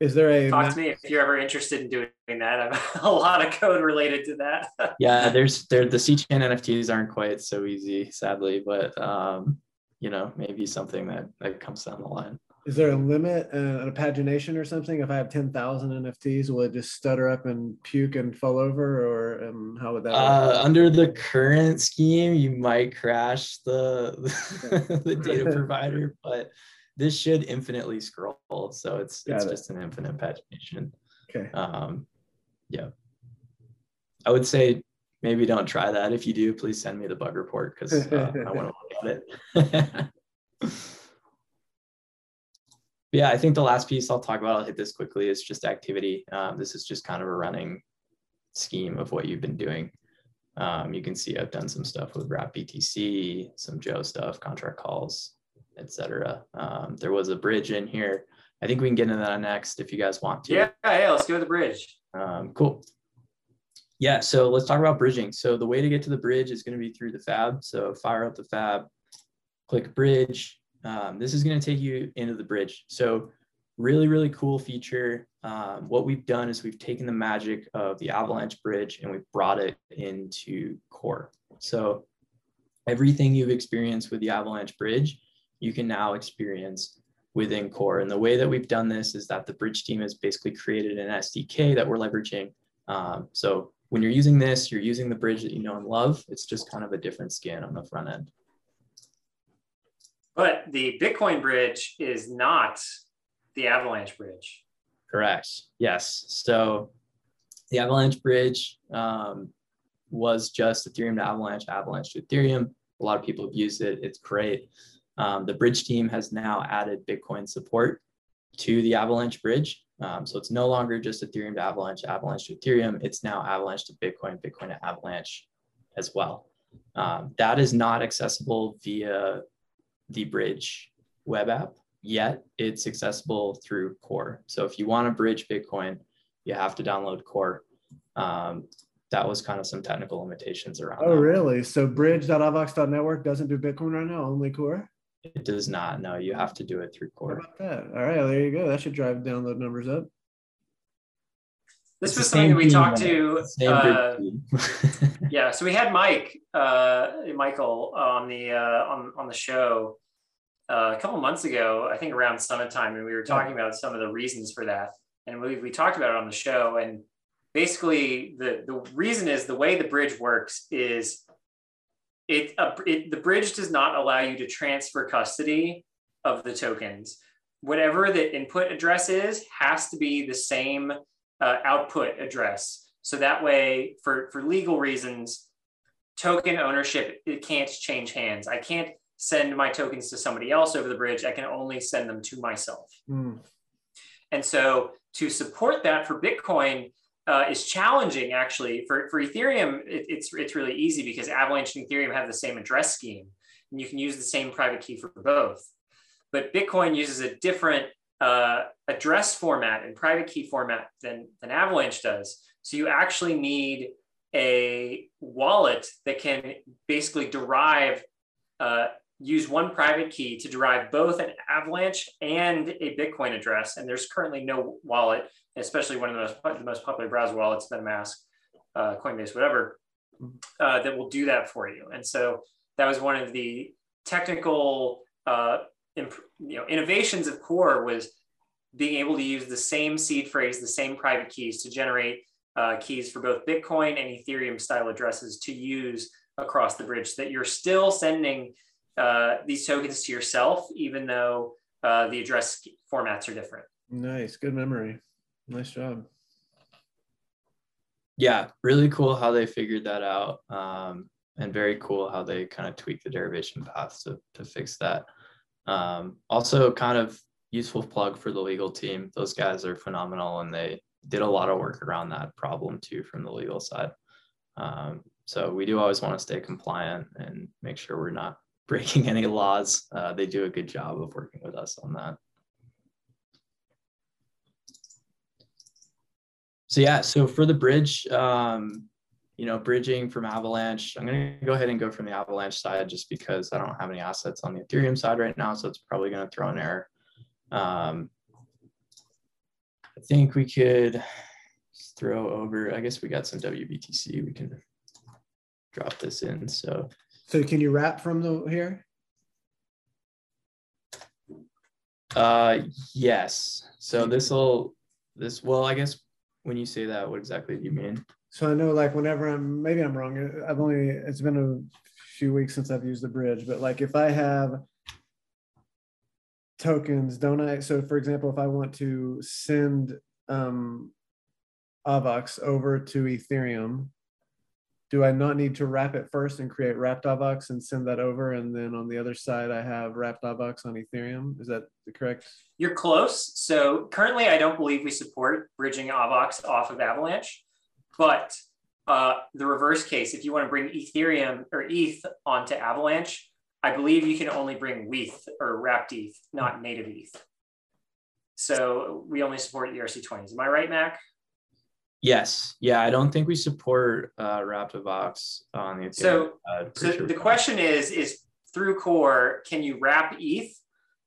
Is there a talk to me if you're ever interested in doing that? I have a lot of code related to that. yeah, there's there the C-chain NFTs aren't quite so easy, sadly, but um, you know, maybe something that that comes down the line. Is there a limit, uh, a pagination or something? If I have ten thousand NFTs, will it just stutter up and puke and fall over, or um, how would that? Uh, under the current scheme, you might crash the the data provider, but this should infinitely scroll. So it's Got it's it. just an infinite pagination. Okay. Um, yeah. I would say maybe don't try that. If you do, please send me the bug report because uh, I want to look at it. yeah, I think the last piece I'll talk about, I'll hit this quickly, is just activity. Um, this is just kind of a running scheme of what you've been doing. Um, you can see I've done some stuff with Wrap BTC, some Joe stuff, contract calls, etc. Um, there was a bridge in here. I think we can get into that next if you guys want to. Yeah, yeah, let's go to the bridge. Um, cool. Yeah, so let's talk about bridging. So the way to get to the bridge is going to be through the fab. So fire up the fab, click bridge. Um, this is going to take you into the bridge. So really, really cool feature. Um, what we've done is we've taken the magic of the Avalanche bridge and we've brought it into core. So everything you've experienced with the Avalanche bridge you can now experience within core. And the way that we've done this is that the bridge team has basically created an SDK that we're leveraging. Um, so when you're using this, you're using the bridge that you know and love. It's just kind of a different skin on the front end. But the Bitcoin bridge is not the Avalanche bridge. Correct. Yes. So the Avalanche bridge um, was just Ethereum to Avalanche, Avalanche to Ethereum. A lot of people have used it. It's great. Um, the bridge team has now added Bitcoin support to the Avalanche bridge. Um, so it's no longer just Ethereum to Avalanche, Avalanche to Ethereum. It's now Avalanche to Bitcoin, Bitcoin to Avalanche as well. Um, that is not accessible via the bridge web app. yet it's accessible through Core. So if you want to bridge Bitcoin, you have to download Core. Um, that was kind of some technical limitations around. Oh, really? So bridge.avax.network doesn't do Bitcoin right now, only Core? It does not. No, you have to do it through Core. How about that? All right, there you go. That should drive download numbers up. This it's was something that we talked to. Uh, yeah, so we had Mike, uh, Michael, on the uh, on on the show uh, a couple months ago. I think around summit time, and we were talking about some of the reasons for that, and we we talked about it on the show. And basically, the the reason is the way the bridge works is it, uh, it the bridge does not allow you to transfer custody of the tokens. Whatever the input address is has to be the same uh, output address. So that way, for, for legal reasons, token ownership, it can't change hands. I can't send my tokens to somebody else over the bridge. I can only send them to myself. Mm. And so to support that for Bitcoin uh, is challenging actually. For, for Ethereum, it, it's, it's really easy because Avalanche and Ethereum have the same address scheme and you can use the same private key for both. But Bitcoin uses a different uh, address format and private key format than, than Avalanche does. So you actually need a wallet that can basically derive, uh, use one private key to derive both an Avalanche and a Bitcoin address. And there's currently no wallet, especially one of the most, the most popular browser wallets, MetaMask, uh, Coinbase, whatever, uh, that will do that for you. And so that was one of the technical uh, imp- you know, innovations of Core was being able to use the same seed phrase, the same private keys to generate uh, keys for both Bitcoin and Ethereum style addresses to use across the bridge so that you're still sending uh, these tokens to yourself, even though uh, the address formats are different. Nice. Good memory. Nice job. Yeah, really cool how they figured that out. Um, and very cool how they kind of tweaked the derivation path to, to fix that. Um, also, kind of useful plug for the legal team. Those guys are phenomenal and they did a lot of work around that problem too from the legal side. Um, so we do always want to stay compliant and make sure we're not breaking any laws. Uh, they do a good job of working with us on that. So yeah, so for the bridge, um, you know, bridging from Avalanche. I'm going to go ahead and go from the Avalanche side just because I don't have any assets on the Ethereum side right now. So it's probably going to throw an error. Um, I think we could throw over, I guess we got some WBTC. We can drop this in. So, so can you wrap from the here? Uh, yes. So this will, this, well, I guess when you say that, what exactly do you mean? So I know like whenever I'm maybe I'm wrong. I've only it's been a few weeks since I've used the bridge, but like if I have tokens, don't I? So for example, if I want to send um AVAX over to Ethereum, do I not need to wrap it first and create wrapped AVAX and send that over? And then on the other side, I have wrapped AVAX on Ethereum. Is that correct? You're close. So currently, I don't believe we support bridging AVAX off of Avalanche. But uh, the reverse case, if you want to bring Ethereum or ETH onto Avalanche, I believe you can only bring WETH or wrapped ETH, not native ETH. So we only support ERC20s. Am I right, Mac? Yes. Yeah, I don't think we support uh, wrapped AVAX on the Ethereum. So, so sure the question is, is through Core, can you wrap ETH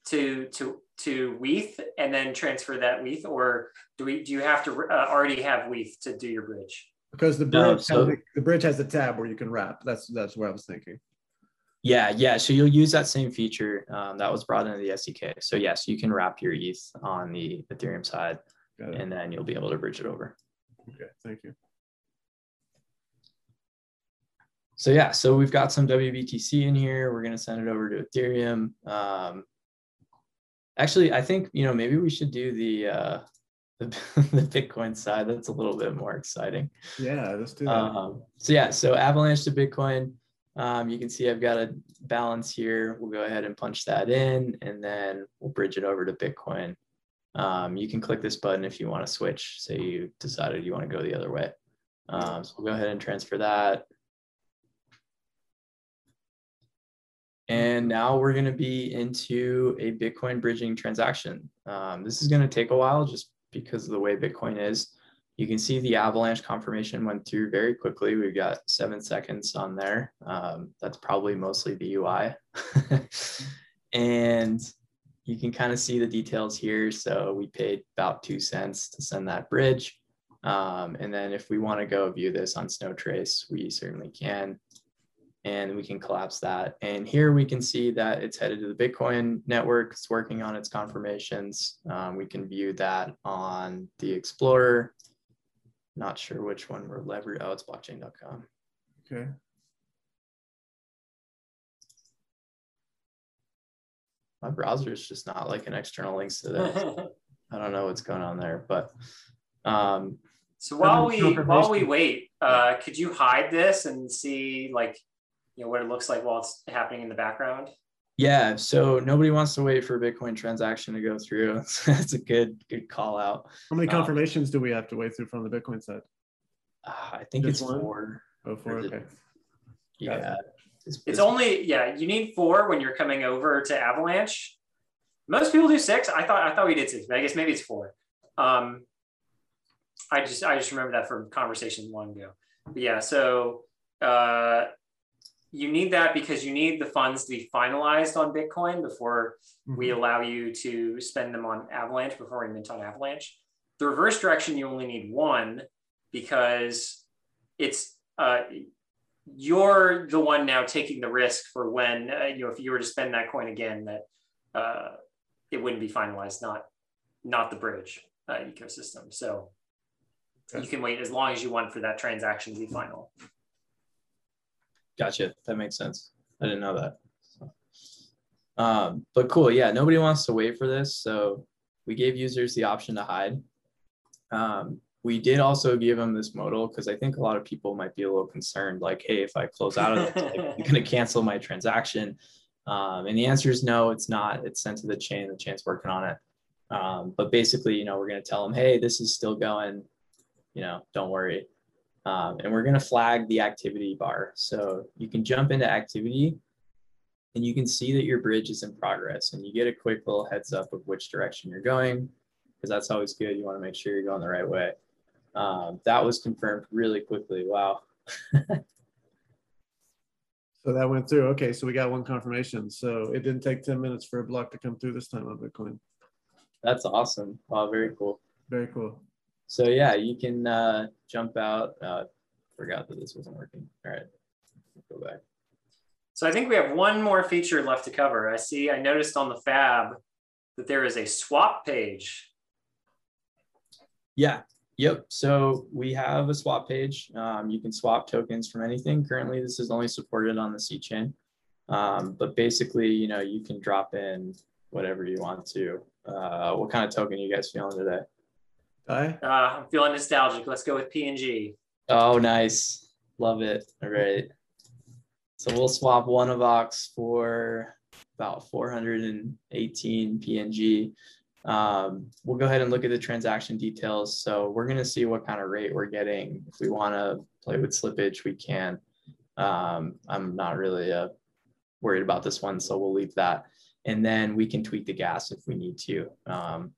to to to WETH and then transfer that WETH, or do we do you have to uh, already have WETH to do your bridge? Because the bridge no, so, the, the bridge has a tab where you can wrap. That's that's what I was thinking. Yeah, yeah. So you'll use that same feature um, that was brought into the SDK. So yes, you can wrap your ETH on the Ethereum side, and then you'll be able to bridge it over. Okay, thank you. So yeah, so we've got some WBTC in here. We're gonna send it over to Ethereum. Um, Actually, I think you know maybe we should do the uh, the, the Bitcoin side. That's a little bit more exciting. Yeah, let's do that. Um, so yeah, so Avalanche to Bitcoin. Um, you can see I've got a balance here. We'll go ahead and punch that in, and then we'll bridge it over to Bitcoin. Um, you can click this button if you want to switch. Say you decided you want to go the other way. Um, so we'll go ahead and transfer that. And now we're going to be into a Bitcoin bridging transaction. Um, this is going to take a while just because of the way Bitcoin is. You can see the avalanche confirmation went through very quickly. We've got seven seconds on there. Um, that's probably mostly the UI. and you can kind of see the details here. So we paid about two cents to send that bridge. Um, and then if we want to go view this on Snowtrace, we certainly can. And we can collapse that. And here we can see that it's headed to the Bitcoin network. It's working on its confirmations. Um, we can view that on the Explorer. Not sure which one we're leveraging. Oh, it's blockchain.com. Okay. My browser is just not like an external links to this. I don't know what's going on there, but um, so while we while we wait, uh, could you hide this and see like you know what it looks like while it's happening in the background? Yeah, so nobody wants to wait for a Bitcoin transaction to go through. That's a good good call out. How many um, confirmations um, do we have to wait through from the Bitcoin side? Uh, I think Just it's one? four. Oh, four. Okay. Yeah. It's, it's, only yeah. You need four when you're coming over to Avalanche. Most people do six. I thought I thought we did six, but I guess maybe it's four. Um, I just I just remember that from conversation long ago. But yeah, so uh, you need that because you need the funds to be finalized on Bitcoin before mm-hmm. we allow you to spend them on Avalanche before we mint on Avalanche. The reverse direction you only need one because it's uh, you're the one now taking the risk for when uh, you know if you were to spend that coin again that uh, it wouldn't be finalized, not not the bridge uh, ecosystem. So you can wait as long as you want for that transaction to be final. Gotcha. That makes sense. I didn't know that. Um, but cool. Yeah, nobody wants to wait for this. So we gave users the option to hide. Um, we did also give them this modal because I think a lot of people might be a little concerned, like, hey, if I close out of it, like, you're going to cancel my transaction. Um, and the answer is no, it's not. It's sent to the chain. The chain's working on it. Um, but basically, you know, we're going to tell them, hey, this is still going you know, don't worry. Um, and we're going to flag the activity bar. So you can jump into activity and you can see that your bridge is in progress and you get a quick little heads up of which direction you're going because that's always good. You want to make sure you're going the right way. Um, that was confirmed really quickly. Wow. so that went through. Okay, so we got one confirmation. So it didn't take 10 minutes for a block to come through this time on Bitcoin. That's awesome. Wow, very cool. Very cool. So yeah, you can uh, jump out. Uh, forgot that this wasn't working. All right, go back. So I think we have one more feature left to cover. I see, I noticed on the fab that there is a swap page. Yeah, yep. So we have a swap page. Um, you can swap tokens from anything. Currently, this is only supported on the C chain. Um, but basically, you know, you can drop in whatever you want to. Uh, what kind of token are you guys feeling today? Hi. Uh, I'm feeling nostalgic. Let's go with PNG. Oh, nice. Love it. All right. So we'll swap one AVAX for about 418 PNG. Um, we'll go ahead and look at the transaction details. So we're going to see what kind of rate we're getting. If we want to play with slippage, we can. Um, I'm not really uh, worried about this one, so we'll leave that. And then we can tweak the gas if we need to. Um,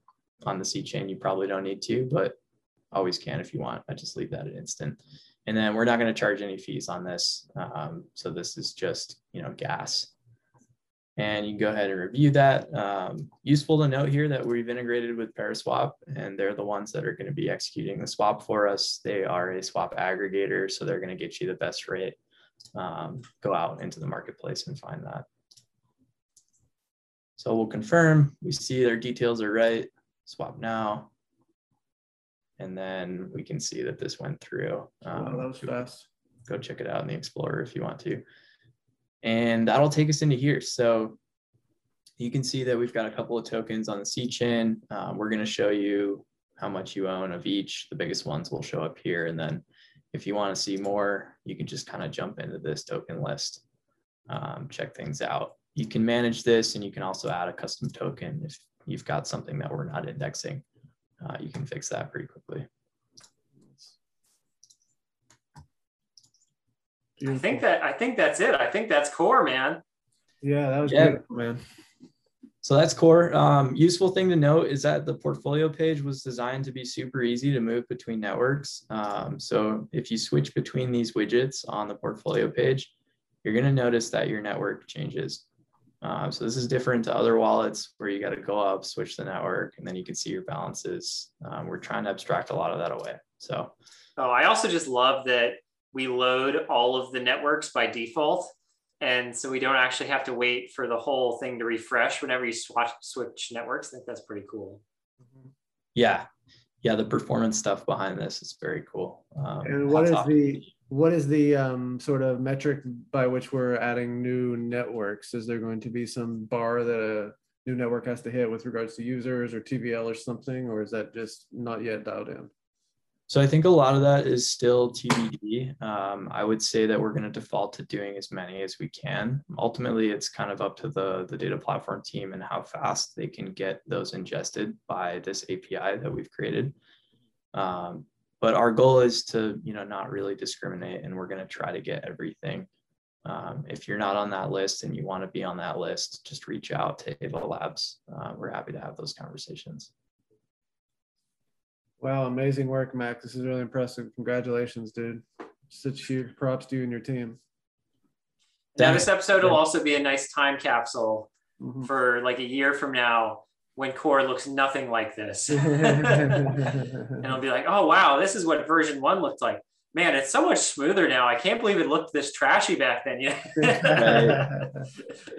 on the C chain, you probably don't need to, but always can if you want. I just leave that at instant. And then we're not going to charge any fees on this. Um, so this is just, you know, gas. And you can go ahead and review that. Um, useful to note here that we've integrated with Paraswap and they're the ones that are going to be executing the swap for us. They are a swap aggregator, so they're going to get you the best rate. Um, go out into the marketplace and find that. So we'll confirm, we see their details are right swap now. And then we can see that this went through. Um, wow, that was fast. Go check it out in the Explorer if you want to. And that'll take us into here. So you can see that we've got a couple of tokens on the C chain. Um, we're going to show you how much you own of each. The biggest ones will show up here. And then if you want to see more, you can just kind of jump into this token list, um, check things out. You can manage this and you can also add a custom token if you've got something that we're not indexing, uh, you can fix that pretty quickly. I think that I think that's it. I think that's core, man. Yeah, that was yeah. beautiful, man. So that's core. Um, useful thing to note is that the portfolio page was designed to be super easy to move between networks. Um, so if you switch between these widgets on the portfolio page, you're going to notice that your network changes. Uh, so this is different to other wallets where you got to go up, switch the network, and then you can see your balances. Um, we're trying to abstract a lot of that away. So, oh, I also just love that we load all of the networks by default and so we don't actually have to wait for the whole thing to refresh whenever you switch switch networks. I think that's pretty cool. Yeah, yeah, the performance stuff behind this is very cool. Um, and what is the what is the um, sort of metric by which we're adding new networks? Is there going to be some bar that a new network has to hit with regards to users or TVL or something, or is that just not yet dialed in? So I think a lot of that is still TBD. Um, I would say that we're going to default to doing as many as we can. Ultimately, it's kind of up to the, the data platform team and how fast they can get those ingested by this API that we've created. Um, but our goal is to, you know, not really discriminate, and we're going to try to get everything. Um, if you're not on that list and you want to be on that list, just reach out to Ava Labs. Uh, we're happy to have those conversations. Wow, amazing work, Mac. This is really impressive. Congratulations, dude. Such huge props to you and your team. Now, this episode will also be a nice time capsule mm-hmm. for like a year from now when core looks nothing like this. and I'll be like, oh, wow, this is what version one looked like. Man, it's so much smoother now. I can't believe it looked this trashy back then. Yeah.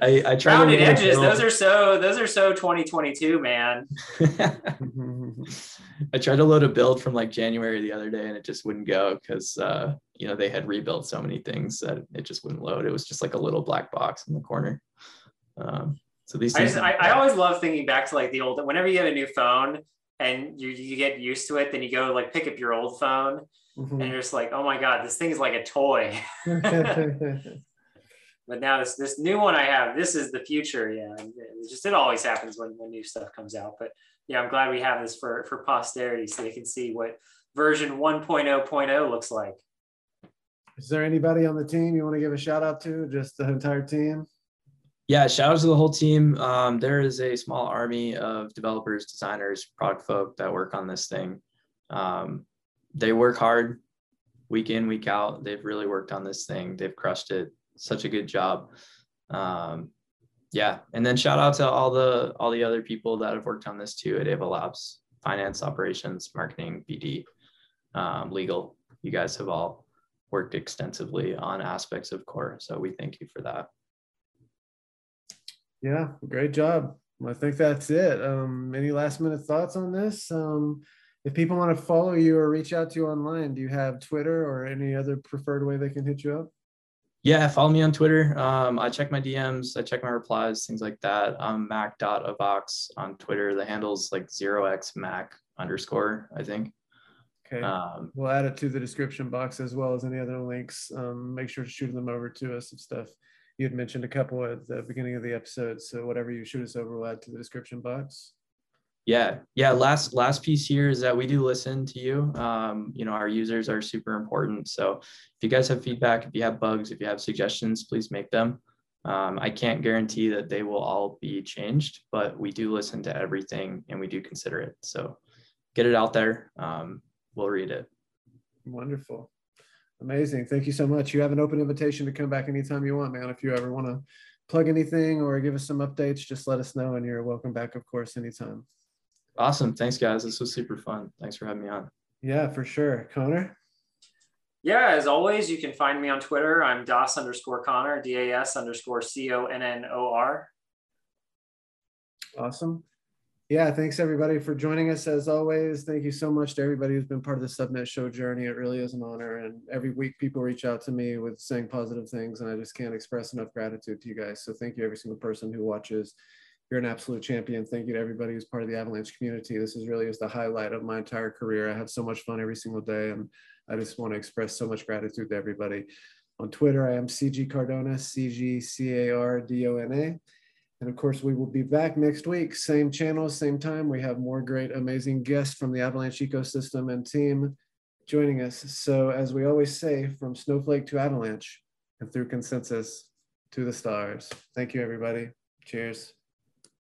I, I try rounded edges. Those are so. Those are so 2022, man. I tried to load a build from like January the other day and it just wouldn't go because uh, you know they had rebuilt so many things that it just wouldn't load. It was just like a little black box in the corner. Um, so these I, just, I, I, always love thinking back to like the old whenever you get a new phone and you, you get used to it, then you go like pick up your old phone mm-hmm. and you're just like, oh my God, this thing is like a toy. but now this this new one I have, this is the future. Yeah. It just it always happens when, when new stuff comes out. But yeah, I'm glad we have this for for posterity so they can see what version 1.0.0 looks like. Is there anybody on the team you want to give a shout out to? Just the entire team? Yeah, shout out to the whole team. Um, there is a small army of developers, designers, product folk that work on this thing. Um, they work hard week in, week out. They've really worked on this thing. They've crushed it. Such a good job. Um, yeah, and then shout out to all the all the other people that have worked on this too at Ava Labs, finance, operations, marketing, BD, um, legal. You guys have all worked extensively on aspects of core, so we thank you for that. Yeah, great job. I think that's it. Um, any last minute thoughts on this? Um, if people want to follow you or reach out to you online, do you have Twitter or any other preferred way they can hit you up? Yeah, follow me on Twitter. Um, I check my DMs, I check my replies, things like that. I'm mac.avax on Twitter. The handle's like 0xmac underscore, I think. Okay. Um, we'll add it to the description box as well as any other links. Um, make sure to shoot them over to us and stuff. You had mentioned a couple at the beginning of the episode. So whatever you shoot us over, we'll add to the description box. Yeah, yeah. Last last piece here is that we do listen to you. Um, you know, our users are super important. So if you guys have feedback, if you have bugs, if you have suggestions, please make them. Um, I can't guarantee that they will all be changed, but we do listen to everything and we do consider it. So get it out there. Um, we'll read it. Wonderful. Amazing. Thank you so much. You have an open invitation to come back anytime you want, man. If you ever want to plug anything or give us some updates, just let us know and you're welcome back, of course, anytime. Awesome. Thanks, guys. This was super fun. Thanks for having me on. Yeah, for sure. Connor? Yeah, as always, you can find me on Twitter. I'm DAS underscore Connor, D A S underscore C O N N O R. Awesome. Yeah, thanks everybody for joining us as always. Thank you so much to everybody who's been part of the Subnet show journey. It really is an honor. And every week people reach out to me with saying positive things, and I just can't express enough gratitude to you guys. So thank you, every single person who watches you're an absolute champion. Thank you to everybody who's part of the Avalanche community. This is really just the highlight of my entire career. I have so much fun every single day, and I just want to express so much gratitude to everybody. On Twitter, I am CG Cardona, C G C A R D O N A. And of course, we will be back next week, same channel, same time. We have more great, amazing guests from the Avalanche ecosystem and team joining us. So, as we always say, from Snowflake to Avalanche and through consensus, to the stars. Thank you, everybody. Cheers.